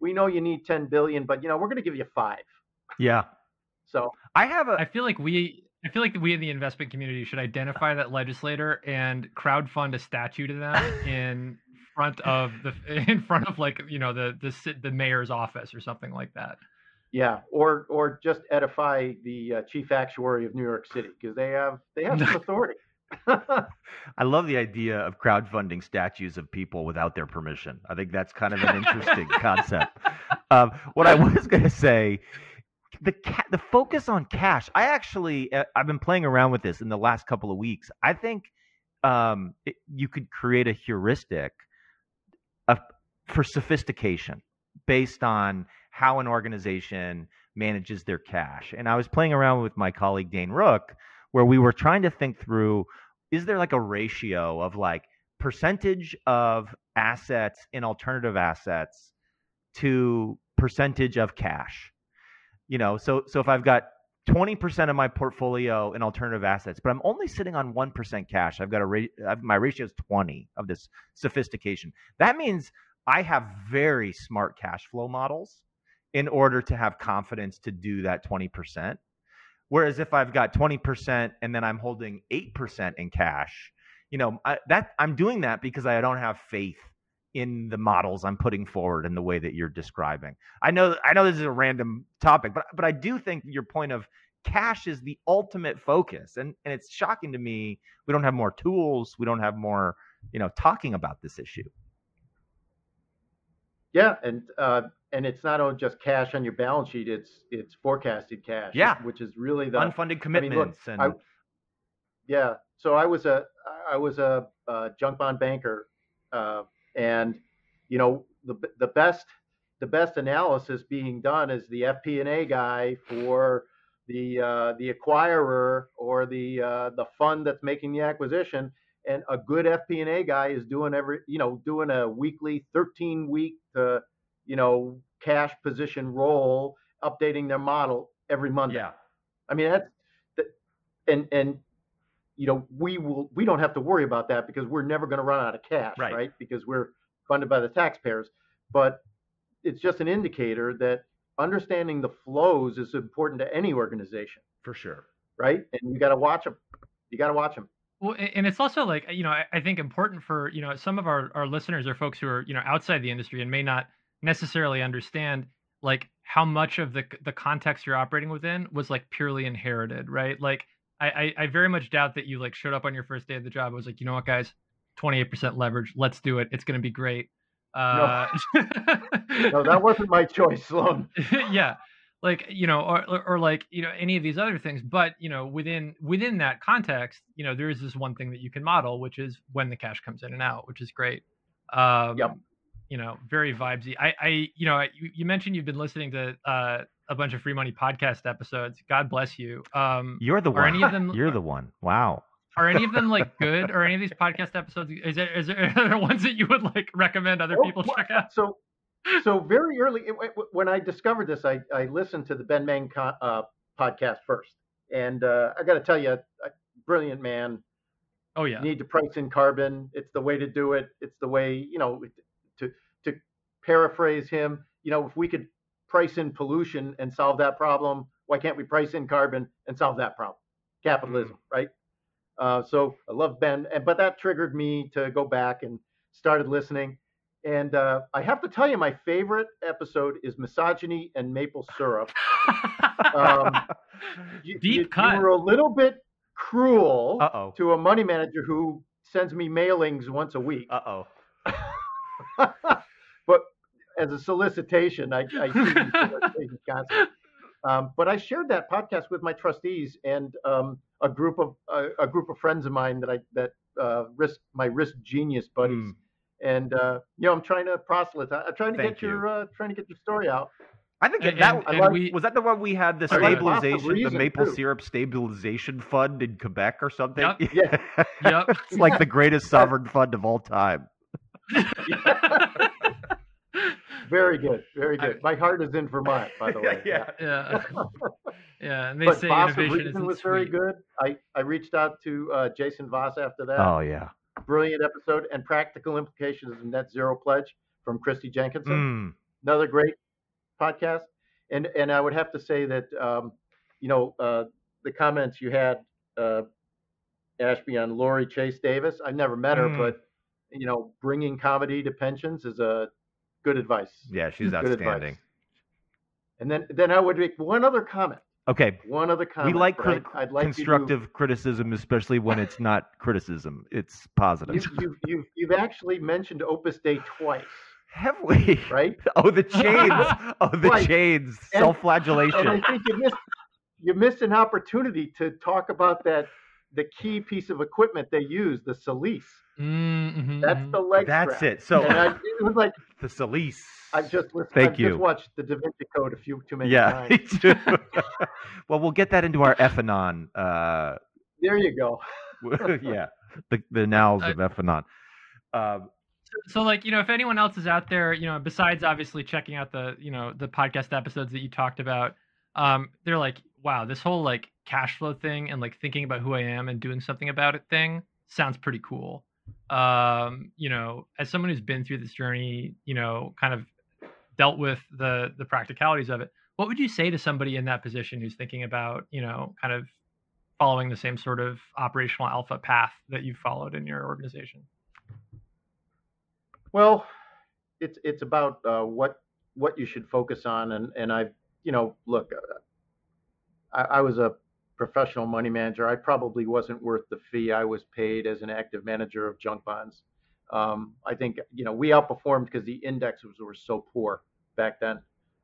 we know you need 10 billion but you know we're going to give you 5 Yeah. so I have a I feel like we I feel like we in the investment community should identify that legislator and crowdfund a statue to them in front of the in front of like you know the the the mayor's office or something like that. Yeah, or or just edify the uh, chief actuary of New York City because they have they have some authority. I love the idea of crowdfunding statues of people without their permission. I think that's kind of an interesting concept. Um, what I was going to say, the ca- the focus on cash. I actually uh, I've been playing around with this in the last couple of weeks. I think um, it, you could create a heuristic of, for sophistication based on how an organization manages their cash. And I was playing around with my colleague Dane Rook, where we were trying to think through is there like a ratio of like percentage of assets in alternative assets to percentage of cash you know so so if i've got 20% of my portfolio in alternative assets but i'm only sitting on 1% cash. I've got a ra- I've, my ratio is 20 of this sophistication. That means i have very smart cash flow models in order to have confidence to do that 20% whereas if i've got 20% and then i'm holding 8% in cash you know I, that i'm doing that because i don't have faith in the models I'm putting forward in the way that you're describing. I know I know this is a random topic, but but I do think your point of cash is the ultimate focus. And and it's shocking to me we don't have more tools, we don't have more, you know, talking about this issue. Yeah, and uh, and it's not only just cash on your balance sheet; it's it's forecasted cash. Yeah. which is really the Unfunded commitments I mean, look, and I- yeah. So I was a I was a, uh junk bond banker, uh, and you know the the best the best analysis being done is the FP&A guy for the uh, the acquirer or the uh, the fund that's making the acquisition. And a good FP&A guy is doing every you know doing a weekly 13 week uh, you know cash position roll, updating their model every Monday. yeah. I mean that's and and you know we will we don't have to worry about that because we're never going to run out of cash, Right. right. Because we're funded by the taxpayers. But it's just an indicator that understanding the flows is important to any organization, For sure. right? And you got to watch them. You got to watch them. Well, and it's also like you know, I, I think important for you know some of our our listeners are folks who are you know outside the industry and may not necessarily understand like how much of the the context you're operating within was like purely inherited, right? Like I I, I very much doubt that you like showed up on your first day of the job. and was like, you know what, guys, 28% leverage, let's do it. It's going to be great. Uh, No, that wasn't my choice, Sloane. yeah like you know or, or or like you know any of these other things but you know within within that context you know there is this one thing that you can model which is when the cash comes in and out which is great um Yep. you know very vibesy i i you know I- you mentioned you've been listening to uh a bunch of free money podcast episodes god bless you um You're the Are one. any of them- You're the one. Wow. are any of them like good or any of these podcast episodes is there is there, are there ones that you would like recommend other Oh, people well, check out So, so very early it- it- when I discovered this, I, I listened to the Ben Meng co- uh, podcast first, and uh, I got to tell you, a brilliant man. oh yeah You need to price in carbon. It's the way to do it. It's the way you know to to paraphrase him. You know, if we could price in pollution and solve that problem, why can't we price in carbon and solve that problem? Capitalism, right? Uh, so I love Ben, and but that triggered me to go back and started listening. And uh, I have to tell you, my favorite episode is misogyny and maple syrup. Um, You, Deep you, cut. you were a little bit cruel Uh oh. to a money manager who sends me mailings once a week. Uh oh. but as a solicitation, I, I see these solicitations constantly. Um, but I shared that podcast with my trustees and um, a group of uh, a group of friends of mine that I that uh, risk my risk genius buddies. Mm. And uh, you know, I'm trying to proselytize. I'm trying to Thank get your uh, trying to get your story out. I think And- that and- I and like- we- was that the one we had the I like lots of stabilization, the reason, maple too. syrup stabilization fund in Quebec or something. Yep. Yeah. Yep. it's like the greatest sovereign fund of all time. Very good, very I- good. My heart is in Vermont, by the way. yeah. yeah. Yeah. And they but say Voss of innovation isn't was very good. I, I reached out to uh, Jason Voss after that. Oh yeah. Brilliant episode and practical implications of net zero pledge from Christy Jenkinson. Mm. Another great podcast. And and I would have to say that um, you know uh, the comments you had, uh, Ashby, on Lori Chase Davis. I've never met her, Mm. but you know, bringing comedy to pensions is a good advice. Yeah, she's Good advice. outstanding. And then, then I would make one other comment. Okay, One other we comment. like right? cri- I'd like you to- constructive criticism, especially when it's not criticism; it's positive. You, you, you, you've actually mentioned Opus Dei twice, Have we? right? Oh, the chains! Oh, the Right. chains! And- Self-flagellation. And I think you missed you missed an opportunity to talk about that the key piece of equipment they use, the cilice. Mm-hmm, That's the leg That's strap. it. So and I, it was like the cilice. I've just listened, Thank I've you. just watched the Da Vinci Code a few too many yeah, times. too. well, we'll get that into our Ephanon. Uh, There you go. yeah, the the nows of Ephanon. Um, so like you know if anyone else is out there you know besides obviously checking out the you know the podcast episodes that you talked about um they're like wow this whole like cash flow thing and like thinking about who i am and doing something about it thing sounds pretty cool um you know as someone who's been through this journey you know kind of dealt with the the practicalities of it what would you say to somebody in that position who's thinking about you know kind of following the same sort of operational alpha path that you've followed in your organization? Well, it's it's about uh, what what you should focus on, and and I, you know, look, uh, I, I was a professional money manager. I probably wasn't worth the fee I was paid as an active manager of junk bonds. Um, I think you know we outperformed because the indexes were so poor back then,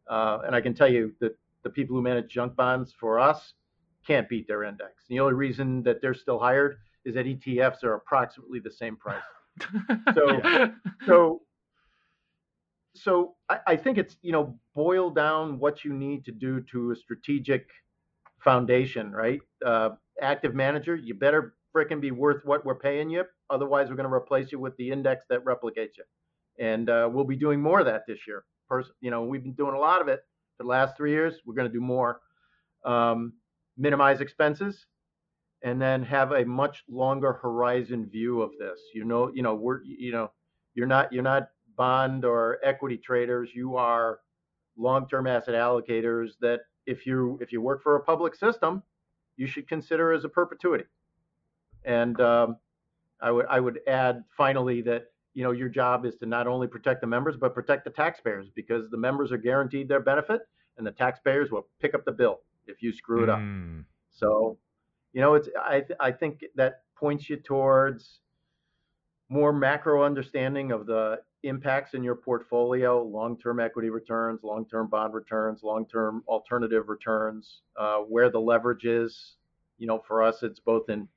uh, and I can tell you that the people who manage junk bonds for us can't beat their index. And The only reason that they're still hired is that ETFs are approximately the same price So- so so I, I think it's you know boil down what you need to do to a strategic foundation right? Uh, active manager you better frickin' be worth what we're paying you otherwise we're going to replace you with the index that replicates you. And uh, we'll be doing more of that this year. Pers- you know we've been doing a lot of it for the last three years. We're going to do more. Um, minimize expenses and then have a much longer horizon view of this. You know, you know, we're you know, you're not you're not bond or equity traders. You are long-term asset allocators that if you if you work for a public system, you should consider as a perpetuity. And um, I would I would add finally that you know your job is to not only protect the members but protect the taxpayers because the members are guaranteed their benefit and the taxpayers will pick up the bill if you screw it up. mm, So, you know, it's I th- I think that points you towards more macro understanding of the impacts in your portfolio, long-term equity returns, long-term bond returns, long-term alternative returns, uh, where the leverage is. You know, for us, it's both in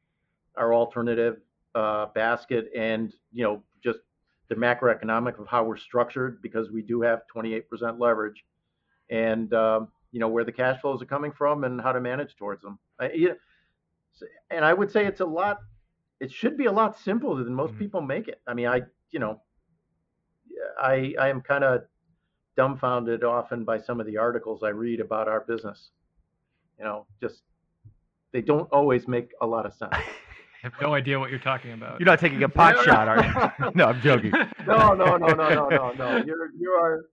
our alternative uh, basket and you know just the macroeconomic of how we're structured because we do have 28% leverage, and um, you know where the cash flows are coming from and how to manage towards them. I, you know, and I would say it's a lot. It should be a lot simpler than most Mhm. people make it. I mean, I you know, I I am kind of dumbfounded often by some of the articles I read about our business. You know, just they don't always make a lot of sense. I have no idea what you're talking about. you're not taking a pot No, no. shot, are you? no, I'm joking. No, no, no, no, no, no, no. You're you are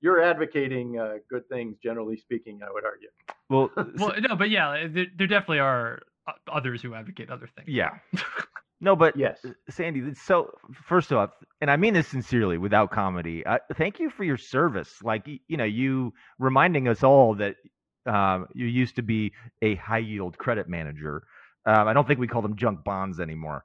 you're advocating uh, good things, generally speaking. I would argue. Well, well, no, but yeah, there, there definitely are others who advocate other things. yeah. No, but Yes. Sandy, so first off, and I mean this sincerely, without comedy. Uh, thank you for your service. Like you know, you reminding us all that um, you used to be a high yield credit manager. Um, I don't think we call them junk bonds anymore.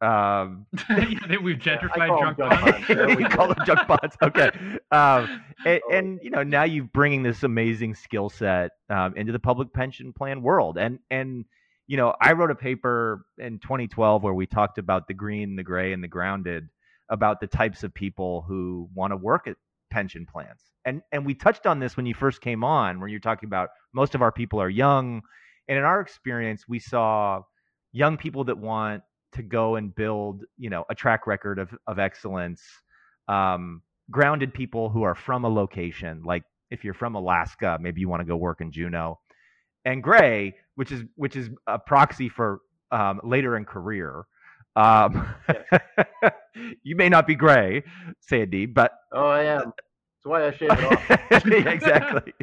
Um, yeah, we've gentrified drunk junk bonds. bonds. We call them junk bonds. Okay. Um, and, and you know now you're bringing this amazing skill set um, into the public pension plan world. And and you know I wrote a paper in 2012 where we talked about the green, the gray, and the grounded about the types of people who want to work at pension plans. And and we touched on this when you first came on, where you're talking about most of our people are young. And in our experience, we saw young people that want to go and build, you know, a track record of, of excellence. Um, grounded people who are from a location, like if you're from Alaska, maybe you want to go work in Juneau. And gray, which is which is a proxy for um, later in career. Um, you may not be gray, Sandy, but Oh, I am. That's why I shave it off. Yeah, exactly.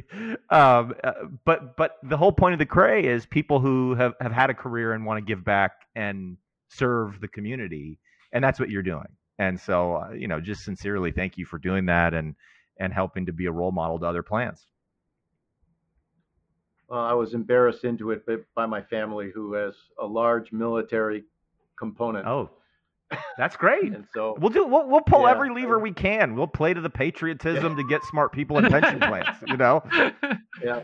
Um, uh, but but the whole point of the cray is people who have, have had a career and want to give back and serve the community, and that's what you're doing. And so, uh, you know, just sincerely thank you for doing that and and helping to be a role model to other plants. Well, I was embarrassed into it by- by my family, who has a large military component, Oh, that's great. and so We'll do. We'll, we'll pull Yeah. every lever we can. We'll play to the patriotism to get smart people in pension plans. You know. yeah,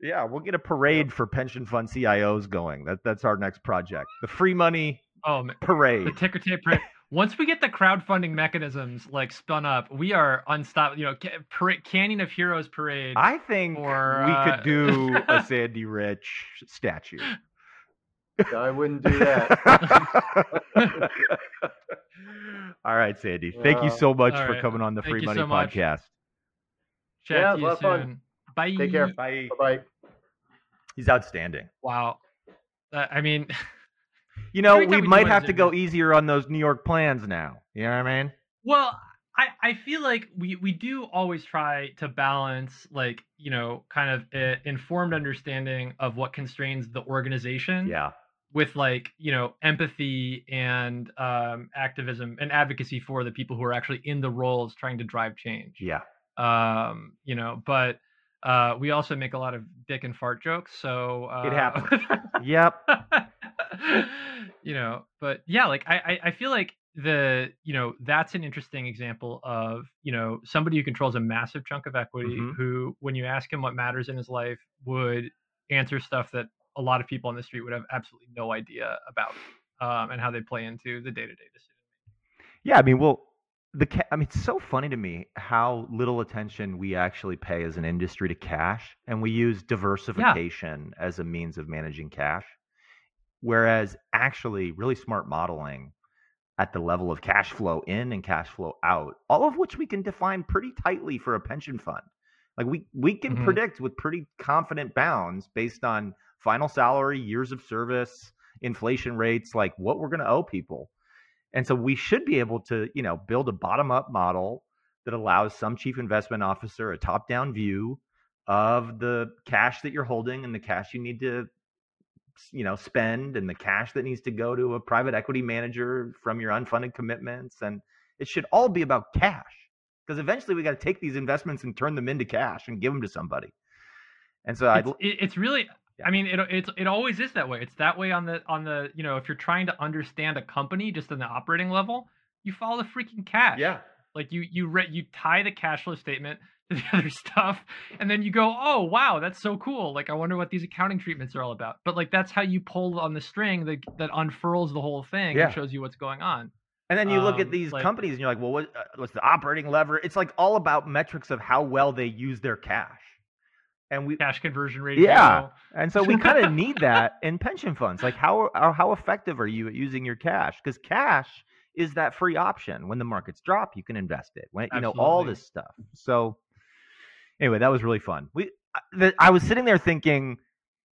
Yeah, we'll get a parade for pension fund CIOs going. That that's our next project. The free money oh man. parade. the ticker tape parade. Once we get the crowdfunding mechanisms like spun up, we are unstoppable. You know, ca- Canyon of Heroes parade. I think Or, we uh, could do a Sandy Rich statue. I wouldn't do that. All right, Sandy. Thank you so much all for coming on the Thank Free Money so podcast. Chat Yeah, to you a fun. Bye. Take care. Bye. Bye bye. He's outstanding. Wow. Uh, I mean, You know, we might have to go easier on those New York plans now. You know what I mean? well, I, I feel like we, we do always try to balance like, you know, kind of uh, informed understanding of what constrains the organization Yeah. with like, you know, empathy and um, activism and advocacy for the people who are actually in the roles trying to drive change. Yeah. um you know but uh we also make a lot of dick and fart jokes so uh, It happens. Yep. you know but yeah like I, I i feel like the you know that's an interesting example of you know somebody who controls a massive chunk of equity Mhm. who when you ask him what matters in his life would answer stuff that a lot of people on the street would have absolutely no idea about um and how they play into the day-to-day decision Yeah, I mean, well, the ca- I mean, it's so funny to me how little attention we actually pay as an industry to cash, and we use diversification as a means of managing cash, whereas actually, really smart modeling at the level of cash flow in and cash flow out, all of which we can define pretty tightly for a pension fund. Like we we can Mhm. predict with pretty confident bounds based on final salary, years of service, inflation rates, like what we're going to owe people. And so we should be able to, you know, build a bottom up model that allows some chief investment officer a top down view of the cash that you're holding and the cash you need to you know spend and the cash that needs to go to a private equity manager from your unfunded commitments and it should all be about cash because eventually we got to take these investments and turn them into cash and give them to somebody. And so I it's, it- it's really. I mean it, it's it always is that way it's that way on the on the you know if you're trying to understand a company just on the operating level you follow the freaking cash Yeah. like you you re- you tie the cash flow statement to the other stuff and then you go oh wow that's so cool like i wonder what these accounting treatments are all about but like that's how you pull on the string that that unfurls the whole thing Yeah. and shows you what's going on And then you look at Um, these like- companies and you're like, well, what, uh, what's the operating lever? It's like all about metrics of how well they use their cash. And we cash conversion ratio Yeah. and so we kind of need that in pension funds. Like how uh, how effective are you at using your cash? Because cash is that free option. When the markets drop, you can invest it. When you know all this stuff. So anyway, that was really fun. We I- the, I was sitting there thinking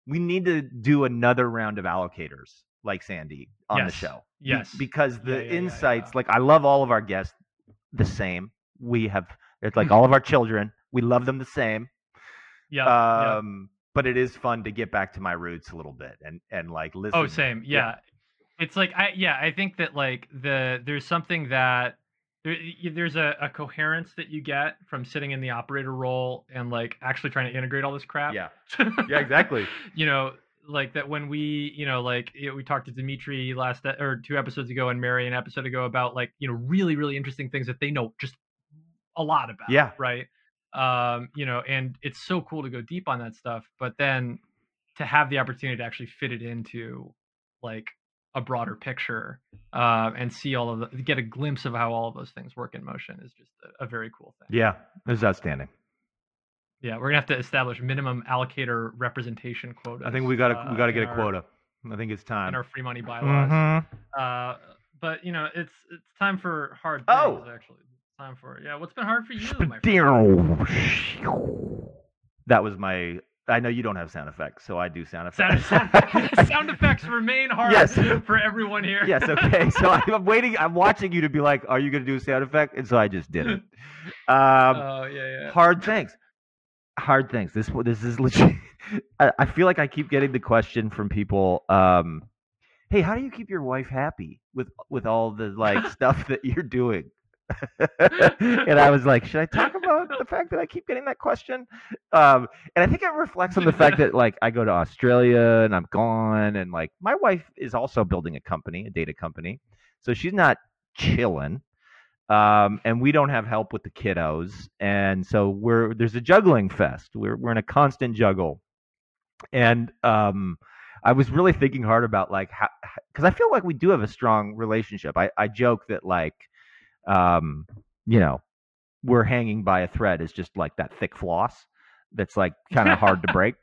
we need to do another round of allocators like Sandy on the Yes. show. Be- Yes. because the yeah, yeah, insights, yeah. like I love all of our guests the same. We have it's like all of our children. We love them the same. Yeah, yeah. Um, but it is fun to get back to my roots a little bit and and like listen. Oh, same. Yeah. It's like I yeah, I think that like the there's something that there, there's a, a coherence that you get from sitting in the operator role and like actually trying to integrate all this crap. Yeah. Yeah, exactly. you know, like that when we, you know, like you know, we talked to Dimitri last or two episodes ago and Mary an episode ago about like, you know, really really interesting things that they know just a lot about, Yeah. right? Um, you know, and it's so cool to go deep on that stuff, but then to have the opportunity to actually fit it into like a broader picture uh, and see all of the get a glimpse of how all of those things work in motion is just a, a very cool thing. Yeah, it's outstanding. Yeah, we're gonna have to establish minimum allocator representation quotas. I think we got to uh, we got to get a our- quota. I think it's time. in our free money bylaws. Mhm. Uh, but you know, it's it's time for hard things. Oh. actually, time for yeah. What's been hard for you, my friend? That was my I know you don't have sound effects, so I do sound effects. Sound, sound, sound effects remain hard Yes. for everyone here. yes, okay. So I'm waiting. I'm watching you to be like, "Are you going to do a sound effect?" And so I just did it. Um, Oh yeah, yeah. hard things. Hard things. This this is legit. I, I feel like I keep getting the question from people. Um, hey, how do you keep your wife happy with with all the like stuff that you're doing? and I was like, should I talk about the fact that I keep getting that question? Um, and I think it reflects on the fact that like I go to Australia and I'm gone, and like my wife is also building a company, a data company, so she's not chilling. Um, and we don't have help with the kiddos, and so we're there's a juggling fest. We're we're in a constant juggle, and um, I was really thinking hard about like how because I feel like we do have a strong relationship. I I joke that like um, you know, we're hanging by a thread is just like that thick floss that's like kind of hard to break.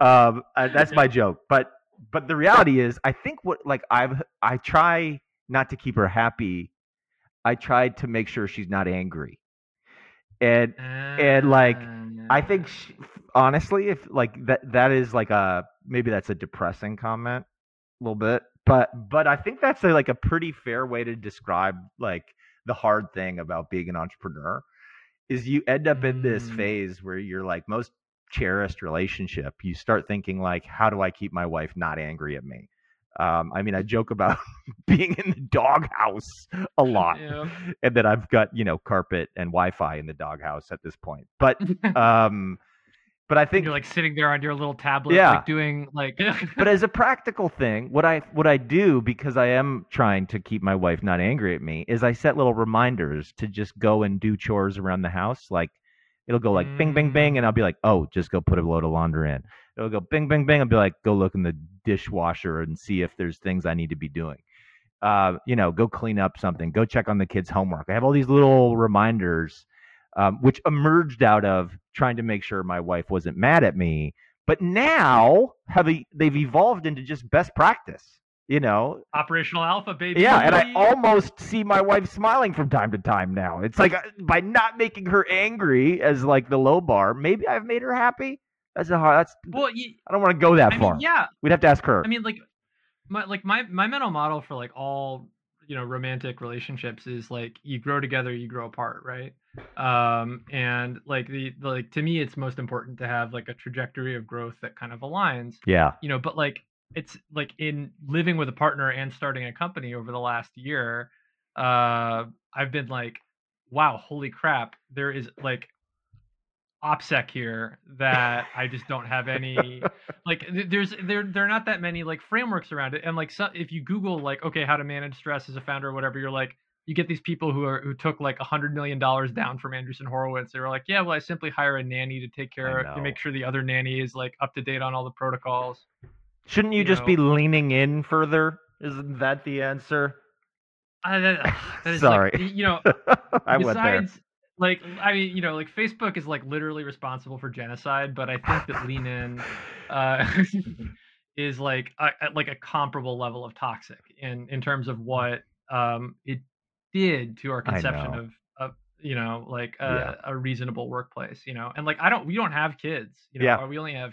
Um, uh, that's my joke, but but the reality is, I think what like I've I try not to keep her happy. I tried to make sure she's not angry, and and, like, I think she, honestly, if like that that is like a maybe that's a depressing comment a little bit, but but I think that's a, like a pretty fair way to describe like the hard thing about being an entrepreneur is you end up in this Mm. phase where you're like most cherished relationship you start thinking like how do i keep my wife not angry at me um, i mean i joke about being in the doghouse a lot Yeah. and that i've got you know carpet and wi-fi in the doghouse at this point but um but i think you're like sitting there on your little tablet, Yeah. like doing like. but as a practical thing, what I what I do because I am trying to keep my wife not angry at me is I set little reminders to just go and do chores around the house. Like it'll go like bing bing bing, and I'll be like, oh, just go put a load of laundry in. It'll go bing bing bing. I'll be like, go look in the dishwasher and see if there's things I need to be doing. Uh, you know, go clean up something. Go check on the kids' homework. I have all these little reminders, um, which emerged out of trying to make sure my wife wasn't mad at me but now have e- they've evolved into just best practice you know Operational Alpha, baby. yeah and i almost see my wife smiling from time to time now it's like uh, by not making her angry as like the low bar maybe i've made her happy that's a hard that's Well, you, i don't want to go that I far mean, yeah. we'd have to ask her I mean, like, my like my my mental model for like all you know romantic relationships is like you grow together, you grow apart, right? Um, and like the, like to me, it's most important to have like a trajectory of growth that kind of aligns. yeah You know, but like it's like in living with a partner and starting a company over the last year, uh, I've been like, wow, holy crap, there is like OPSEC here that I just don't have any like there's there there are not that many like frameworks around it and like so, if you google like okay how to manage stress as a founder or whatever you're like you get these people who are who took like a hundred million dollars down from Andreessen Horowitz. They were like, yeah, well, I simply hire a nanny to take care of to make sure the other nanny is like up to date on all the protocols. shouldn't you you just be leaning in further isn't that the answer Uh, that, Sorry. like, you know, i went there besides like I mean, you know, like Facebook is like literally responsible for genocide, but I think that Lean In uh, is like a, a- like a comparable level of toxic in in terms of what um it did to our conception of of you know like a, Yeah. a reasonable workplace, you know, and like I don't we don't have kids, you know, Yeah. we only have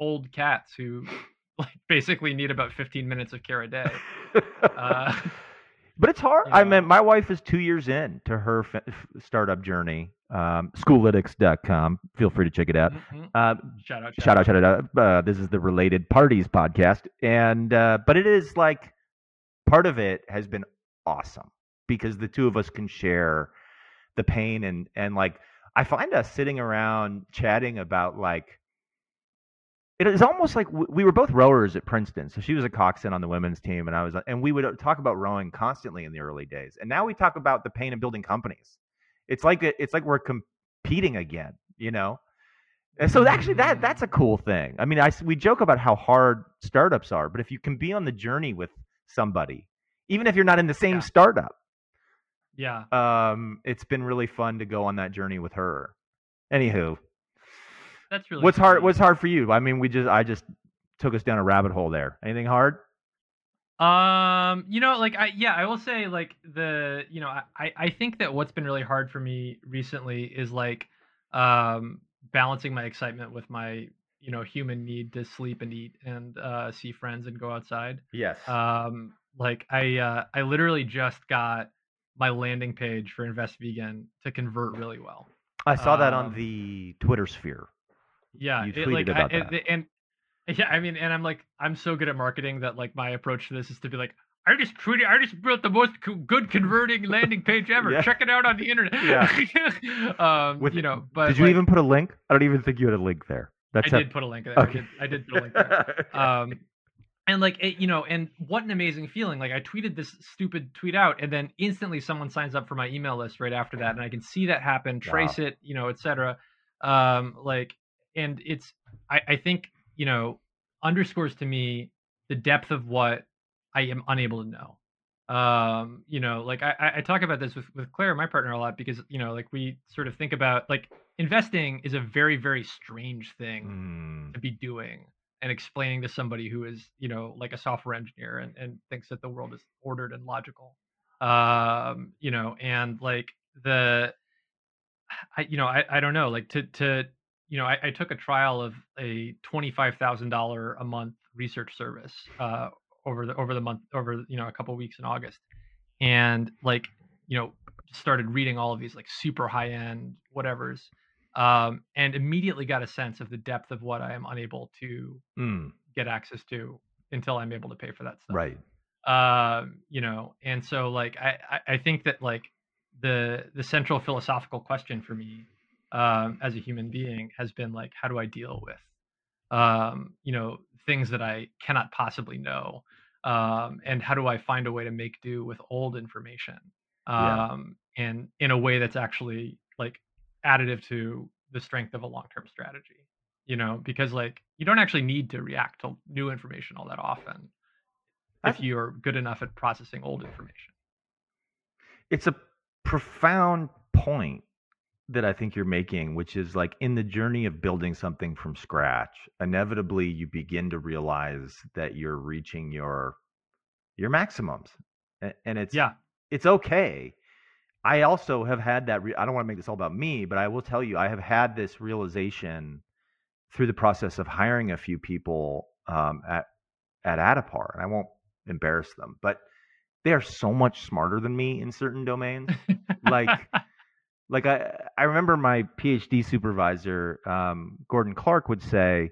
old cats who like basically need about 15 minutes of care a day. Uh, But it's hard. you I mean, my wife is two years in to her f- startup journey. Um, Schoolytics.com. Feel free to check it out. mhm. Uh, shout out, shout out, shout out. Uh, this is the Related Parties podcast, and uh, but it is like part of it has been awesome because the two of us can share the pain and and like I find us sitting around chatting about like it is almost like we were both rowers at Princeton. So she was a coxswain on the women's team, and I was, and we would talk about rowing constantly in the early days. And now we talk about the pain of building companies. It's like it's like we're competing again, you know. And so actually, that that's a cool thing. I mean, I we joke about how hard startups are, but if you can be on the journey with somebody, even if you're not in the same Yeah. startup, Yeah. um, it's been really fun to go on that journey with her. Anywho, That's really what's hard? What's hard for you? I mean, we just I just took us down a rabbit hole there. Anything hard? Um, you know, like I yeah, I will say like the you know, I I I think that what's been really hard for me recently is like um balancing my excitement with my you know human need to sleep and eat and uh, see friends and go outside. Yes. Um, like I uh, I literally just got my landing page for Invest Vegan to convert really well. I saw that on um, the Twitter sphere. Yeah, You it, tweeted like about I, that. it- and yeah, I mean, and I'm like, I'm so good at marketing that like my approach to this is to be like, I just tweeted, I just built the most co- good converting landing page ever. Yeah. Check it out on the internet. Yeah. um, With- you know, but Did you like, even put a link? I don't even think you had a link there. That's I did put a link. There. I did. I did put a link there. um and like it, you know and what an amazing feeling. Like i tweeted this stupid tweet out and then instantly someone signs up for my email list right after that and i can see that happen trace it you know etc um like and it's I, I think you know underscores to me the depth of what i am unable to know. Um you know like i I- i talk about this with with claire my partner a lot because you know like we sort of think about like investing is a very very strange thing Mm, to be doing and explaining to somebody who is you know like a software engineer and, and thinks that the world is ordered and logical. Um you know and like the i you know i, I don't know like to to you know i, I took a trial of a $25000 a month research service uh over the over the month over you know a couple weeks in august. And like you know started reading all of these like super high end whatevers um, and immediately got a sense of the depth of what I am unable to mm, get access to until I'm able to pay for that stuff. right. Um, you know, and so like I, I- think that like the the central philosophical question for me um, as a human being has been like how do I deal with um, you know things that I cannot possibly know um, and how do I find a way to make do with old information Yeah. um, and in a way that's actually like additive to the strength of a long-term strategy you know because like you don't actually need to react to new information all that often if you're good enough at processing old information It's a profound point that I think you're making, which is like in the journey of building something from scratch, inevitably you begin to realize that you're reaching your your maximums, and it's yeah it's okay. I also have had that. Re- I don't want to make this all about me, but I will tell you, I have had this realization through the process of hiring a few people um, at at Addepar, and I won't embarrass them, but they are so much smarter than me in certain domains. like, like I I remember my PhD supervisor, um, Gordon Clark, would say,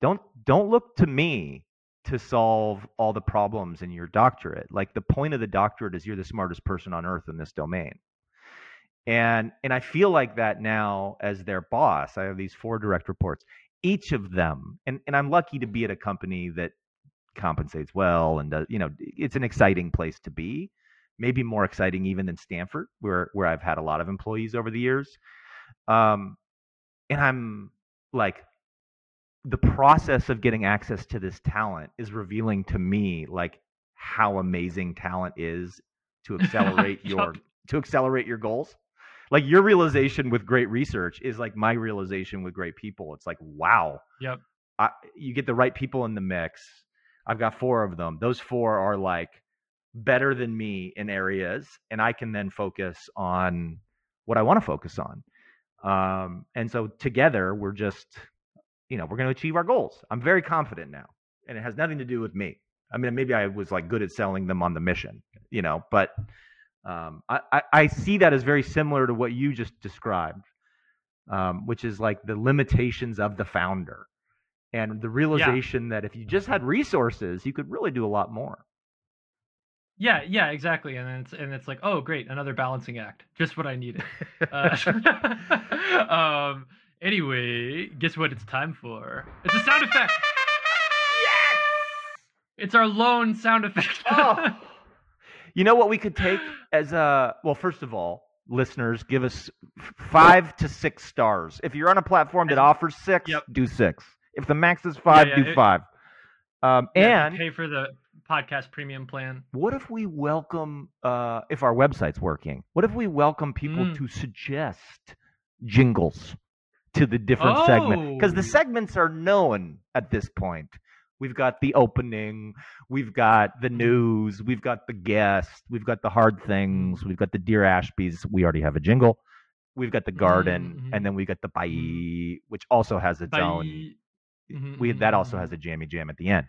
"Don't don't look to me to solve all the problems in your doctorate. Like the point of the doctorate is you're the smartest person on earth in this domain." And and I feel like that now as their boss. I have these four direct reports. Each of them, and, and I'm lucky to be at a company that compensates well and does, you know, it's an exciting place to be. Maybe more exciting even than Stanford, where where I've had a lot of employees over the years. Um, and I'm like, the process of getting access to this talent is revealing to me like how amazing talent is to accelerate your to accelerate your goals. Like your realization with great research is like my realization with great people. It's like wow, Yep. I, you get the right people in the mix. I've got four of them. Those four are like better than me in areas, and I can then focus on what I want to focus on. Um, and so together, we're just, you know, we're going to achieve our goals. I'm very confident now, and it has nothing to do with me. I mean, maybe I was like good at selling them on the mission, you know, but um, I, I, I see that as very similar to what you just described, um, which is like the limitations of the founder and the realization that if you just had resources, you could really do a lot more. Yeah, yeah, exactly. And it's and it's like, oh, great, another balancing act, just what I needed. Uh, um. Anyway, guess what? It's time for. It's a sound effect. Yes. It's our lone sound effect. Oh. You know what we could take as a well, first of all, listeners, give us five to six stars. If you're on a platform that offers six, Yep. do six. If the max is five, yeah, do it- five. Um, Yeah, and pay for the podcast premium plan. what if we welcome, uh, if our website's working, what if we welcome people Mm. to suggest jingles to the different segment? Because the Oh. segments are known at this point. We've got the opening, we've got the news, we've got the guest, we've got the hard things, we've got the Dear Ashby's. We already have a jingle. We've got the garden, Mhm. and then we got the bye, which also has its own. Mhm, we that also has a jammy jam at the end.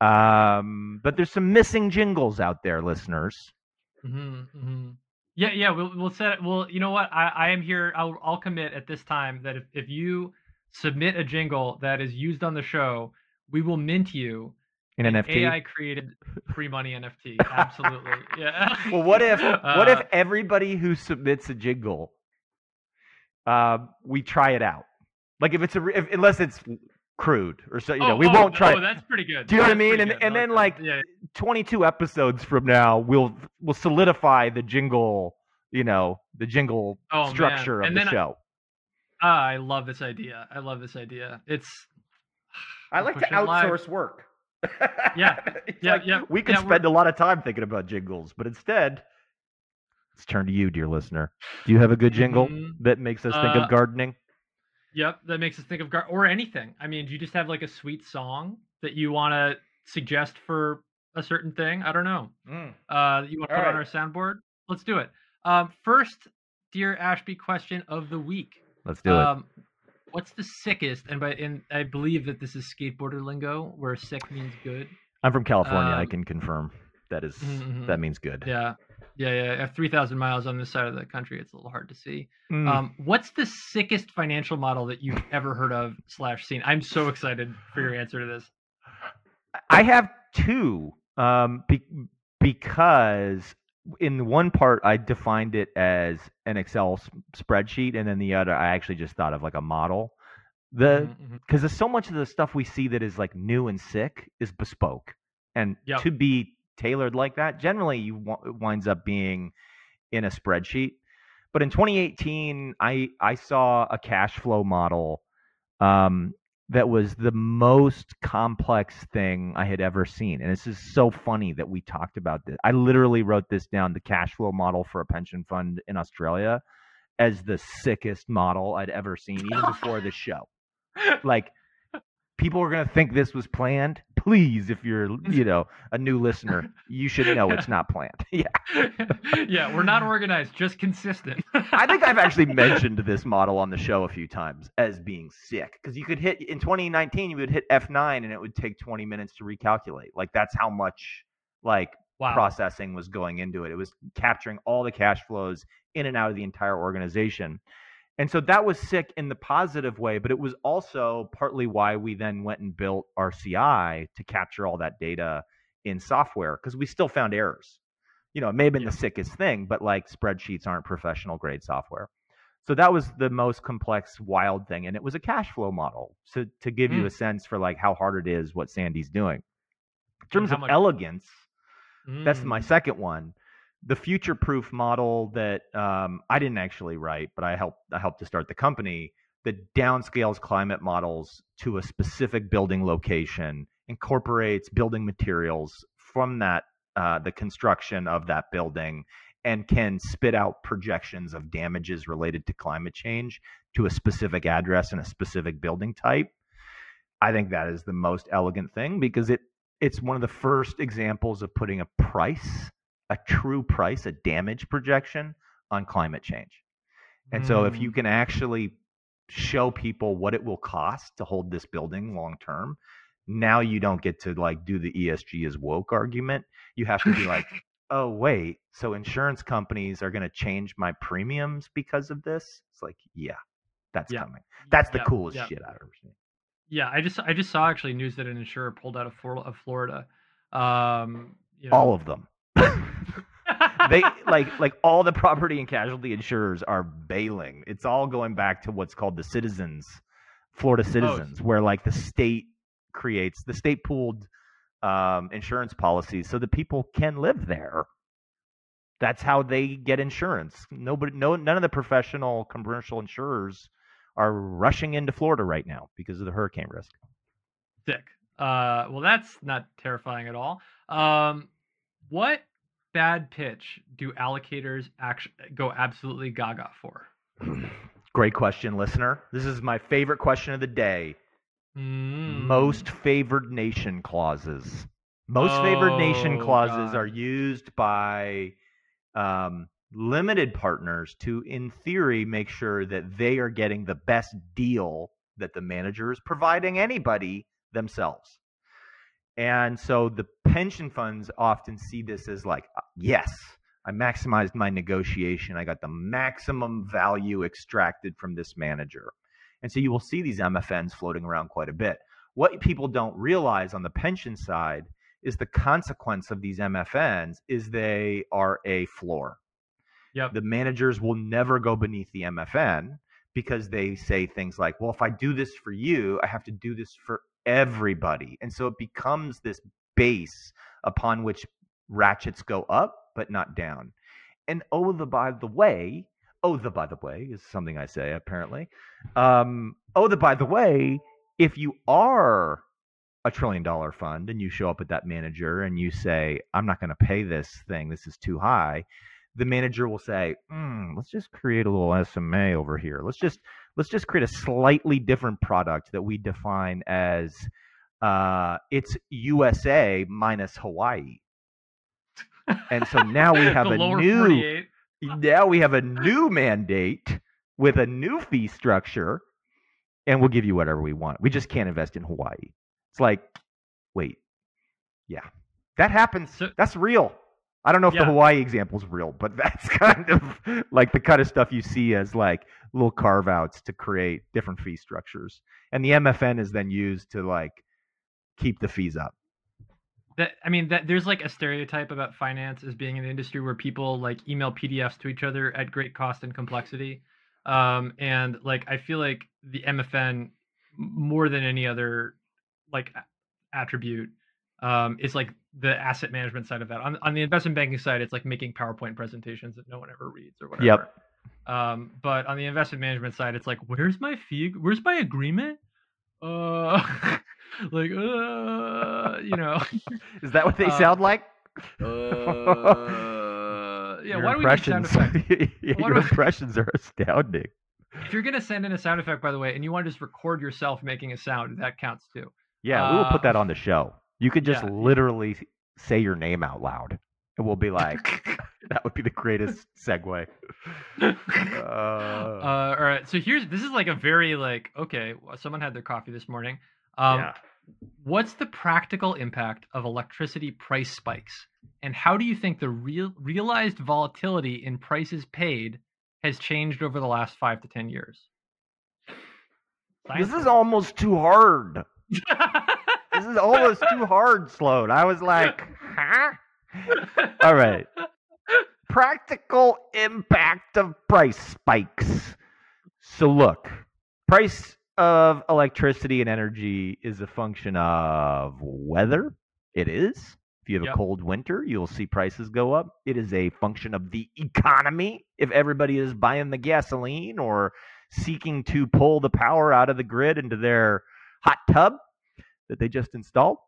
Um, but there's some missing jingles out there, listeners. hmm hmm Yeah, yeah. We'll we'll set. it- Well, you know what? I, I am here. I'll I'll commit at this time that if, if you submit a jingle that is used on the show, we will mint you In an NFT. AI created free money NFT. Absolutely. Yeah. Well, what if what if Uh, everybody who submits a jingle, uh, we try it out? Like if it's a if, unless it's crude or so, you know, oh, we oh, won't try. Oh, that's pretty good. Do you know what I mean? And- good. and then, like, yeah, 22 episodes from now, we'll we'll solidify the jingle, you know, the jingle Oh, man. structure of And the then I- show. ah, I love this idea. I love this idea. It's. I like to it live. outsource work. Yeah, yeah, like, yeah, We could yeah, we're- spend a lot of time thinking about jingles, but instead, let's turn to you, dear listener. Do you have a good jingle Mhm. that makes us think Uh, of gardening? Yep, that makes us think of gar- or anything. I mean, do you just have like a sweet song that you want to suggest for a certain thing? I don't know. Uh, you want to put on our soundboard? Let's do it. Um, first, dear Ashby, question of the week. Let's do it. Um, what's the sickest? And by and I believe that this is skateboarder lingo, where sick means good. I'm from California. I um, can confirm that is- Mhm, mhm. that means good. Yeah, yeah, yeah. At three thousand miles on this side of the country, it's a little hard to see. Mm. Um, what's the sickest financial model that you've ever heard of slash seen? I'm so excited for your answer to this. I have two um, be- because in one part I defined it as an Excel s- spreadsheet, and then the other I actually just thought of like a model. The Mhm, mhm. because there's so much of the stuff we see that is like new and sick is bespoke, and Yep. to be tailored like that, generally you it winds up being in a spreadsheet. But in 2018, I I saw a cash flow model um, that was the most complex thing I had ever seen, and this is so funny that we talked about this. I literally wrote this down: the cash flow model for a pension fund in Australia as the sickest model I'd ever seen, even before this show like people are going to think this was planned please if you're you know a new listener you should know it's not planned yeah yeah, we're not organized, just consistent. i think i've actually mentioned this model on the show a few times as being sick because you could hit in 2019 you would hit f9 and it would take 20 minutes to recalculate like that's how much like wow. processing was going into it. It was capturing all the cash flows in and out of the entire organization. And so that was sick in the positive way, but it was also partly why we then went and built RCI to capture all that data in software because we still found errors. You know, it may have been Yeah. the sickest thing, but like spreadsheets aren't professional grade software. So that was the most complex, wild thing. And it was a cash flow model. So to give you Mm. a sense for like how hard it is what Sandy's doing. In terms of much- elegance, that's my Mm. second one. The future proof model that um, I didn't actually write, but I helped I helped to start the company that downscales climate models to a specific building location, incorporates building materials from that uh, the construction of that building, and can spit out projections of damages related to climate change to a specific address and a specific building type. I think that is the most elegant thing because it it's one of the first examples of putting a price, a true price, a damage projection on climate change. And so if you Mm. can actually show people what it will cost to hold this building long term, now you don't get to like do the ESG is woke argument. You have to be like, oh wait, so insurance companies are going to change my premiums because of this? It's like, yeah, that's Yeah. coming. That's the Yeah, coolest yeah. shit I've ever seen. Yeah, I just I just saw actually news that an insurer pulled out of, of Florida. Um, you know, All of them. they like like all the property and casualty insurers are bailing. It's all going back to what's called the citizens, Florida citizens, where like the state creates the state pooled um, insurance policies so that people can live there. That's how they get insurance. Nobody, no, none of the professional commercial insurers are rushing into Florida right now because of the hurricane risk. sick. Uh, well, that's not terrifying at all. Um, what bad pitch do allocators actually go absolutely gaga for? Great question, listener. This is my favorite question of the day. Mm. Most favored nation clauses. Most favored nation Oh, clauses God. are used by um, limited partners to, in theory, make sure that they are getting the best deal that the manager is providing anybody themselves. And so the pension funds often see this as like, uh, yes, I maximized my negotiation. I got the maximum value extracted from this manager. And so you will see these MFNs floating around quite a bit. What people don't realize on the pension side is the consequence of these MFNs is they are a floor. Yep. The managers will never go beneath the MFN because they say things like, well, if I do this for you, I have to do this for everybody. And so it becomes this base upon which ratchets go up, but not down. And oh, the by the way, oh, the by the way is something I say apparently. Um, oh, the by the way, if you are a trillion dollar fund and you show up at that manager and you say, I'm not going to pay this thing, this is too high, the manager will say, "Hmm, let's just create a little SMA over here. Let's just let's just create a slightly different product that we define as uh, it's USA minus Hawaii. And so now we have a new 48. now we have a new mandate with a new fee structure, and we'll give you whatever we want. We just can't invest in Hawaii. It's like, wait, yeah, that happens. So- that's real. I don't know if the Hawaii example is real, but that's kind of like the kind of stuff you see as like little carve outs to create different fee structures. And the MFN is then used to like keep the fees up. that I mean that there's like a stereotype about finance as being an industry where people like email PDFs to each other at great cost and complexity. Um, and like I feel like the MFN more than any other like attribute um, is like the asset management side of that. On on the investment banking side, it's like making PowerPoint presentations that no one ever reads or whatever. Yep. Um, but on the investment management side, it's like, where's my fee? Where's my agreement? Uh, like, uh, you know, Is that what they Uh, sound like? uh, yeah. Your Why do we sound impressions, your Why do I- impressions are astounding. If you're gonna send in a sound effect, by the way, and you want to just record yourself making a sound, that counts too. Yeah, we will put Uh, that on the show. You could just yeah. literally say your name out loud, and we'll be like, that would be the greatest segue. uh, Uh, all right. So here's this is like a very like okay. Someone had their coffee this morning. Um, yeah. What's the practical impact of electricity price spikes, and how do you think the real realized volatility in prices paid has changed over the last five to ten years? This is almost too hard. This is almost too hard, Sloane. I was like, huh? All right. Practical impact of price spikes. So look, price of electricity and energy is a function of weather. It is. If you have Yep. a cold winter, you'll see prices go up. It is a function of the economy. If everybody is buying the gasoline or seeking to pull the power out of the grid into their hot tub that they just installed,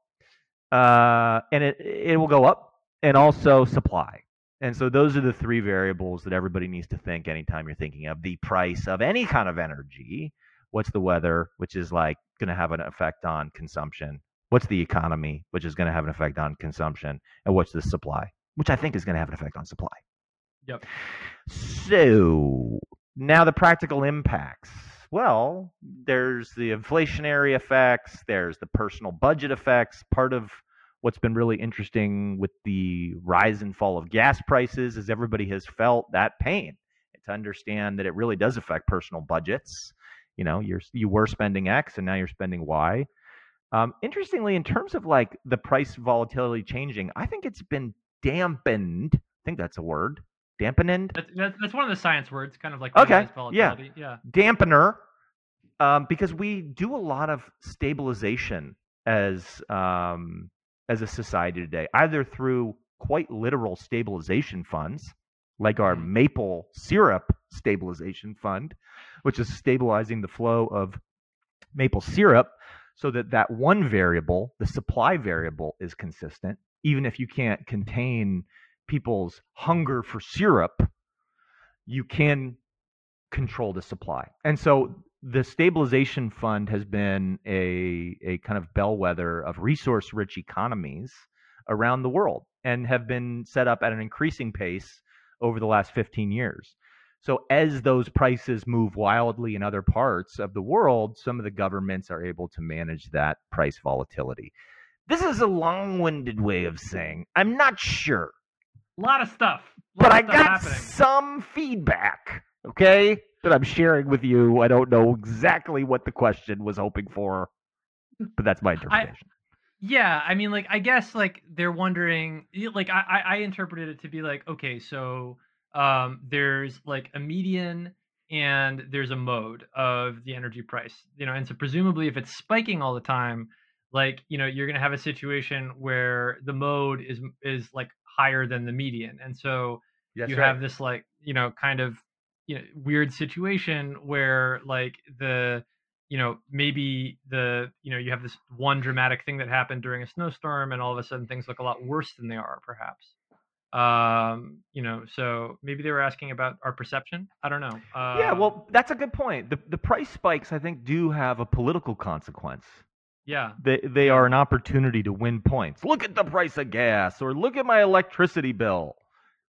uh, and it it will go up, and also supply. And so those are the three variables that everybody needs to think anytime you're thinking of the price of any kind of energy. What's the weather, which is like going to have an effect on consumption? What's the economy, which is going to have an effect on consumption? And what's the supply, which I think is going to have an effect on supply? Yep. So now the practical impacts. Well, there's the inflationary effects, there's the personal budget effects. Part of what's been really interesting with the rise and fall of gas prices is everybody has felt that pain to understand that it really does affect personal budgets. You know, you're you were spending X and now you're spending Y. Um, interestingly, in terms of like the price volatility changing, I think it's been dampened. I think that's a word. Dampened. That's, that's that's one of the science words, kind of like Okay, yeah. Yeah. dampener um, because we do a lot of stabilization as um, as a society today, either through quite literal stabilization funds, like our Mhm. maple syrup stabilization fund, which is stabilizing the flow of maple syrup so that that one variable, the supply variable, is consistent, even if you can't contain people's hunger for syrup, you can control the supply. And so the stabilization fund has been a, a kind of bellwether of resource rich economies around the world and have been set up at an increasing pace over the last 15 years. So as those prices move wildly in other parts of the world, some of the governments are able to manage that price volatility. This is a long-winded way of saying I'm not sure, A lot of stuff. Lot but of I stuff got happening. some feedback, okay, that I'm sharing with you. I don't know exactly what the question was hoping for, but that's my interpretation. Yeah, I mean, like, I guess, like, they're wondering, like, I, I, I interpreted it to be like, okay, so, um, there's like a median and there's a mode of the energy price, you know, and so presumably if it's spiking all the time, like, you know, you're gonna have a situation where the mode is is like higher than the median, and so That's you have this like you know kind of you know weird situation where like the you know maybe the you know you have this one dramatic thing that happened during a snowstorm and all of a sudden things look a lot worse than they are perhaps um you know so maybe they were asking about our perception i don't know uh, yeah, well, that's a good point. The the price spikes, I think, do have a political consequence. Yeah They they are an opportunity to win points. Look at the price of gas, or look at my electricity bill.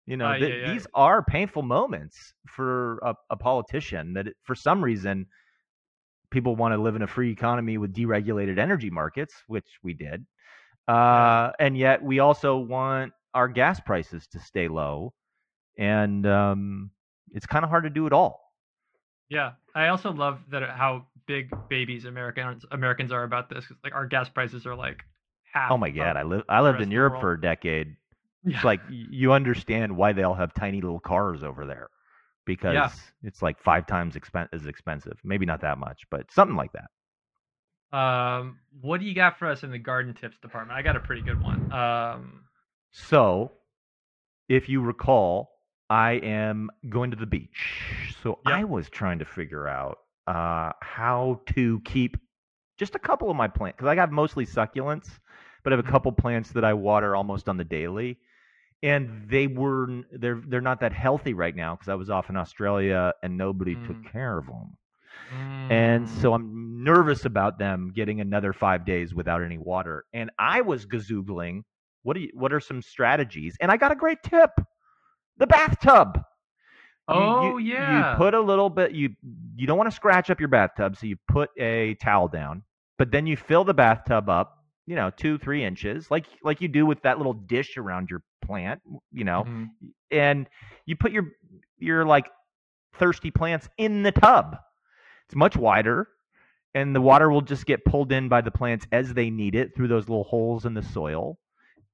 You know, Uh, th- yeah, yeah. these are painful moments for a, a politician. That it, for some reason, people want to live in a free economy with deregulated energy markets, which we did, uh, and yet we also want our gas prices to stay low, and um, it's kind of hard to do it all. yeah i also love that how big babies americans americans are about this. like our gas prices are like half Oh my god, I live I lived in Europe for a decade. Yeah. It's like you understand why they all have tiny little cars over there because it's like five times expen- as expensive. Maybe not that much, but something like that. Um, what do you got for us in the garden tips department? I got a pretty good one. Um, So, if you recall, I am going to the beach. So Yep. I was trying to figure out uh, how to keep just a couple of my plants because I have mostly succulents, but I have a Mhm. couple plants that I water almost on the daily, and they were they're they're not that healthy right now because I was off in Australia and nobody took Mm. care of them. And so mm, I'm nervous about them getting another five days without any water. And I was gazoogling, what do you, what are some strategies? And I got a great tip: the bathtub. Oh you, yeah, You put a little bit. You you don't want to scratch up your bathtub, so you put a towel down, but then you fill the bathtub up. You know, two three inches, like like you do with that little dish around your plant. You know, Mhm. and you put your your like thirsty plants in the tub. It's much wider, and the water will just get pulled in by the plants as they need it through those little holes in the soil.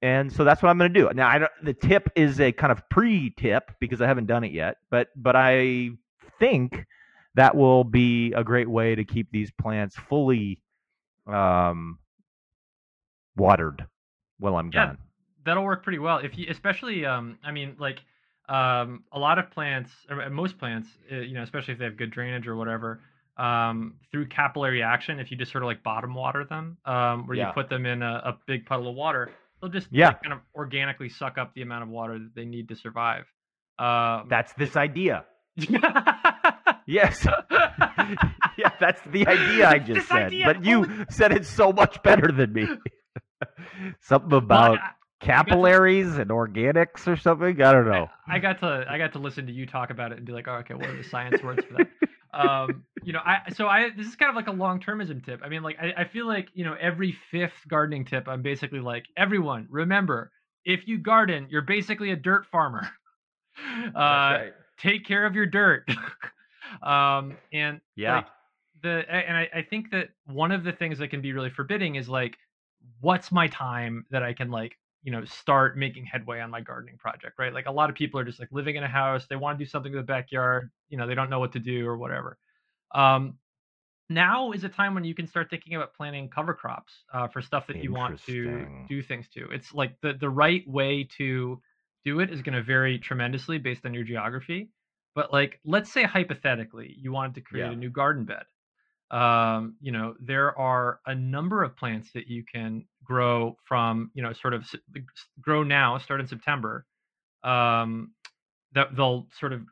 And so that's what I'm going to do. Now, I don't, the tip is a kind of pre-tip because I haven't done it yet, but but I think that will be a great way to keep these plants fully um, watered while I'm Yeah. gone. that'll work pretty well if you, especially um, I mean like um, a lot of plants, or uh, most plants, uh, you know, especially if they have good drainage or whatever. Um, through capillary action, if you just sort of like bottom water them, um, where Yeah. you put them in a, a big puddle of water, they'll just Yeah. like, kind of organically suck up the amount of water that they need to survive. Um, That's this idea. Yes. yeah, that's the idea I just said. idea, But you holy- said it so much better than me. something about Well, I- capillaries and organics or something. I don't know. I, I got to I got to listen to you talk about it and be like, oh, okay, what are the science words for that? Um, you know, I so I this is kind of like a long termism tip. I mean, like I, I feel like you know every fifth gardening tip, I'm basically like, everyone remember, if you garden, you're basically a dirt farmer. Uh, take care of your dirt. um, and Yeah. like, the and I, I think that one of the things that can be really forbidding is like, what's my time that I can like you know start making headway on my gardening project, right? Like a lot of people are just like living in a house, they want to do something in the backyard, you know, they don't know what to do or whatever. Um, now is a time when you can start thinking about planting cover crops uh, for stuff that you want to do things to. It's like the the right way to do it is going to vary tremendously based on your geography. But like, let's say hypothetically, you wanted to create Yeah. a new garden bed. Um, you know, there are a number of plants that you can grow from, you know, sort of grow now, start in September. Um, that they'll sort of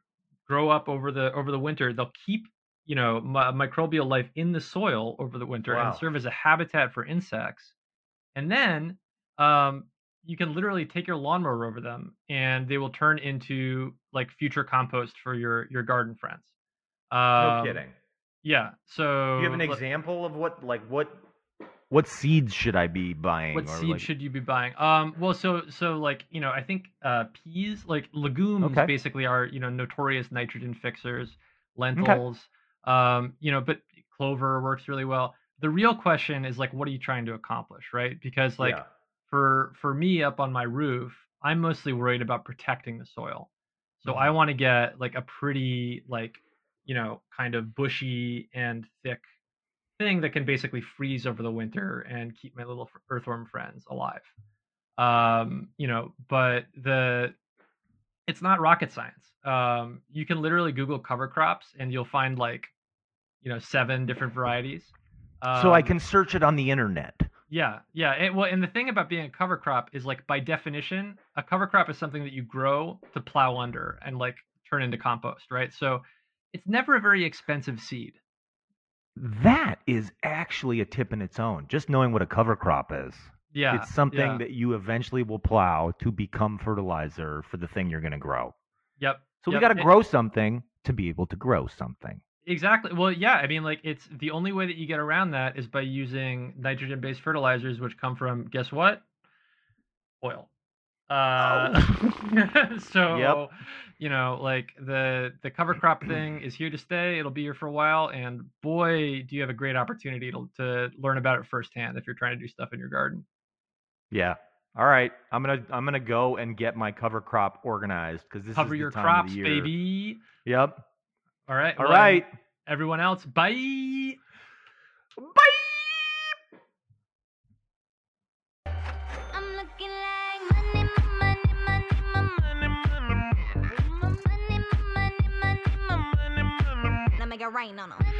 grow up over the over the winter. They'll keep, you know, mi- microbial life in the soil over the winter Wow. and serve as a habitat for insects. And then um, you can literally take your lawnmower over them and they will turn into like future compost for your your garden friends. No Um, kidding. Yeah. So Do you have an let- example of what like what what seeds should I be buying? What or, seed like- should you be buying? Um, well, so so like you know, I think uh, peas, like legumes, Okay. basically are you know notorious nitrogen fixers. Lentils, um, you know, but clover works really well. The real question is like, what are you trying to accomplish, right? Because like Yeah. for for me up on my roof, I'm mostly worried about protecting the soil. So Mm-hmm. I want to get like a pretty like you know kind of bushy and thick thing that can basically freeze over the winter and keep my little earthworm friends alive. Um, you know, but the it's not rocket science. Um, you can literally Google cover crops and you'll find like you know seven different varieties. so I Um, can search it on the internet. yeah, yeah. It, well, and the thing about being a cover crop is like by definition, a cover crop is something that you grow to plow under and like turn into compost, right? So it's never a very expensive seed. That is actually a tip in its own. Just knowing what a cover crop is. Yeah, it's something yeah. that you eventually will plow to become fertilizer for the thing you're going to grow. Yep. So we got to grow something to be able to grow something. Exactly. Well, yeah. I mean, like, it's the only way that you get around that is by using nitrogen-based fertilizers, which come from guess what? Oil. Uh, so Yep. you know, like the the cover crop thing is here to stay. It'll be here for a while, and boy, do you have a great opportunity to to learn about it firsthand if you're trying to do stuff in your garden. Yeah. All right. I'm gonna I'm gonna go and get my cover crop organized because this Cover is the your time crops, of the year. baby. Yep. All right. All well, right. Everyone else, bye. I'm rain on 'em.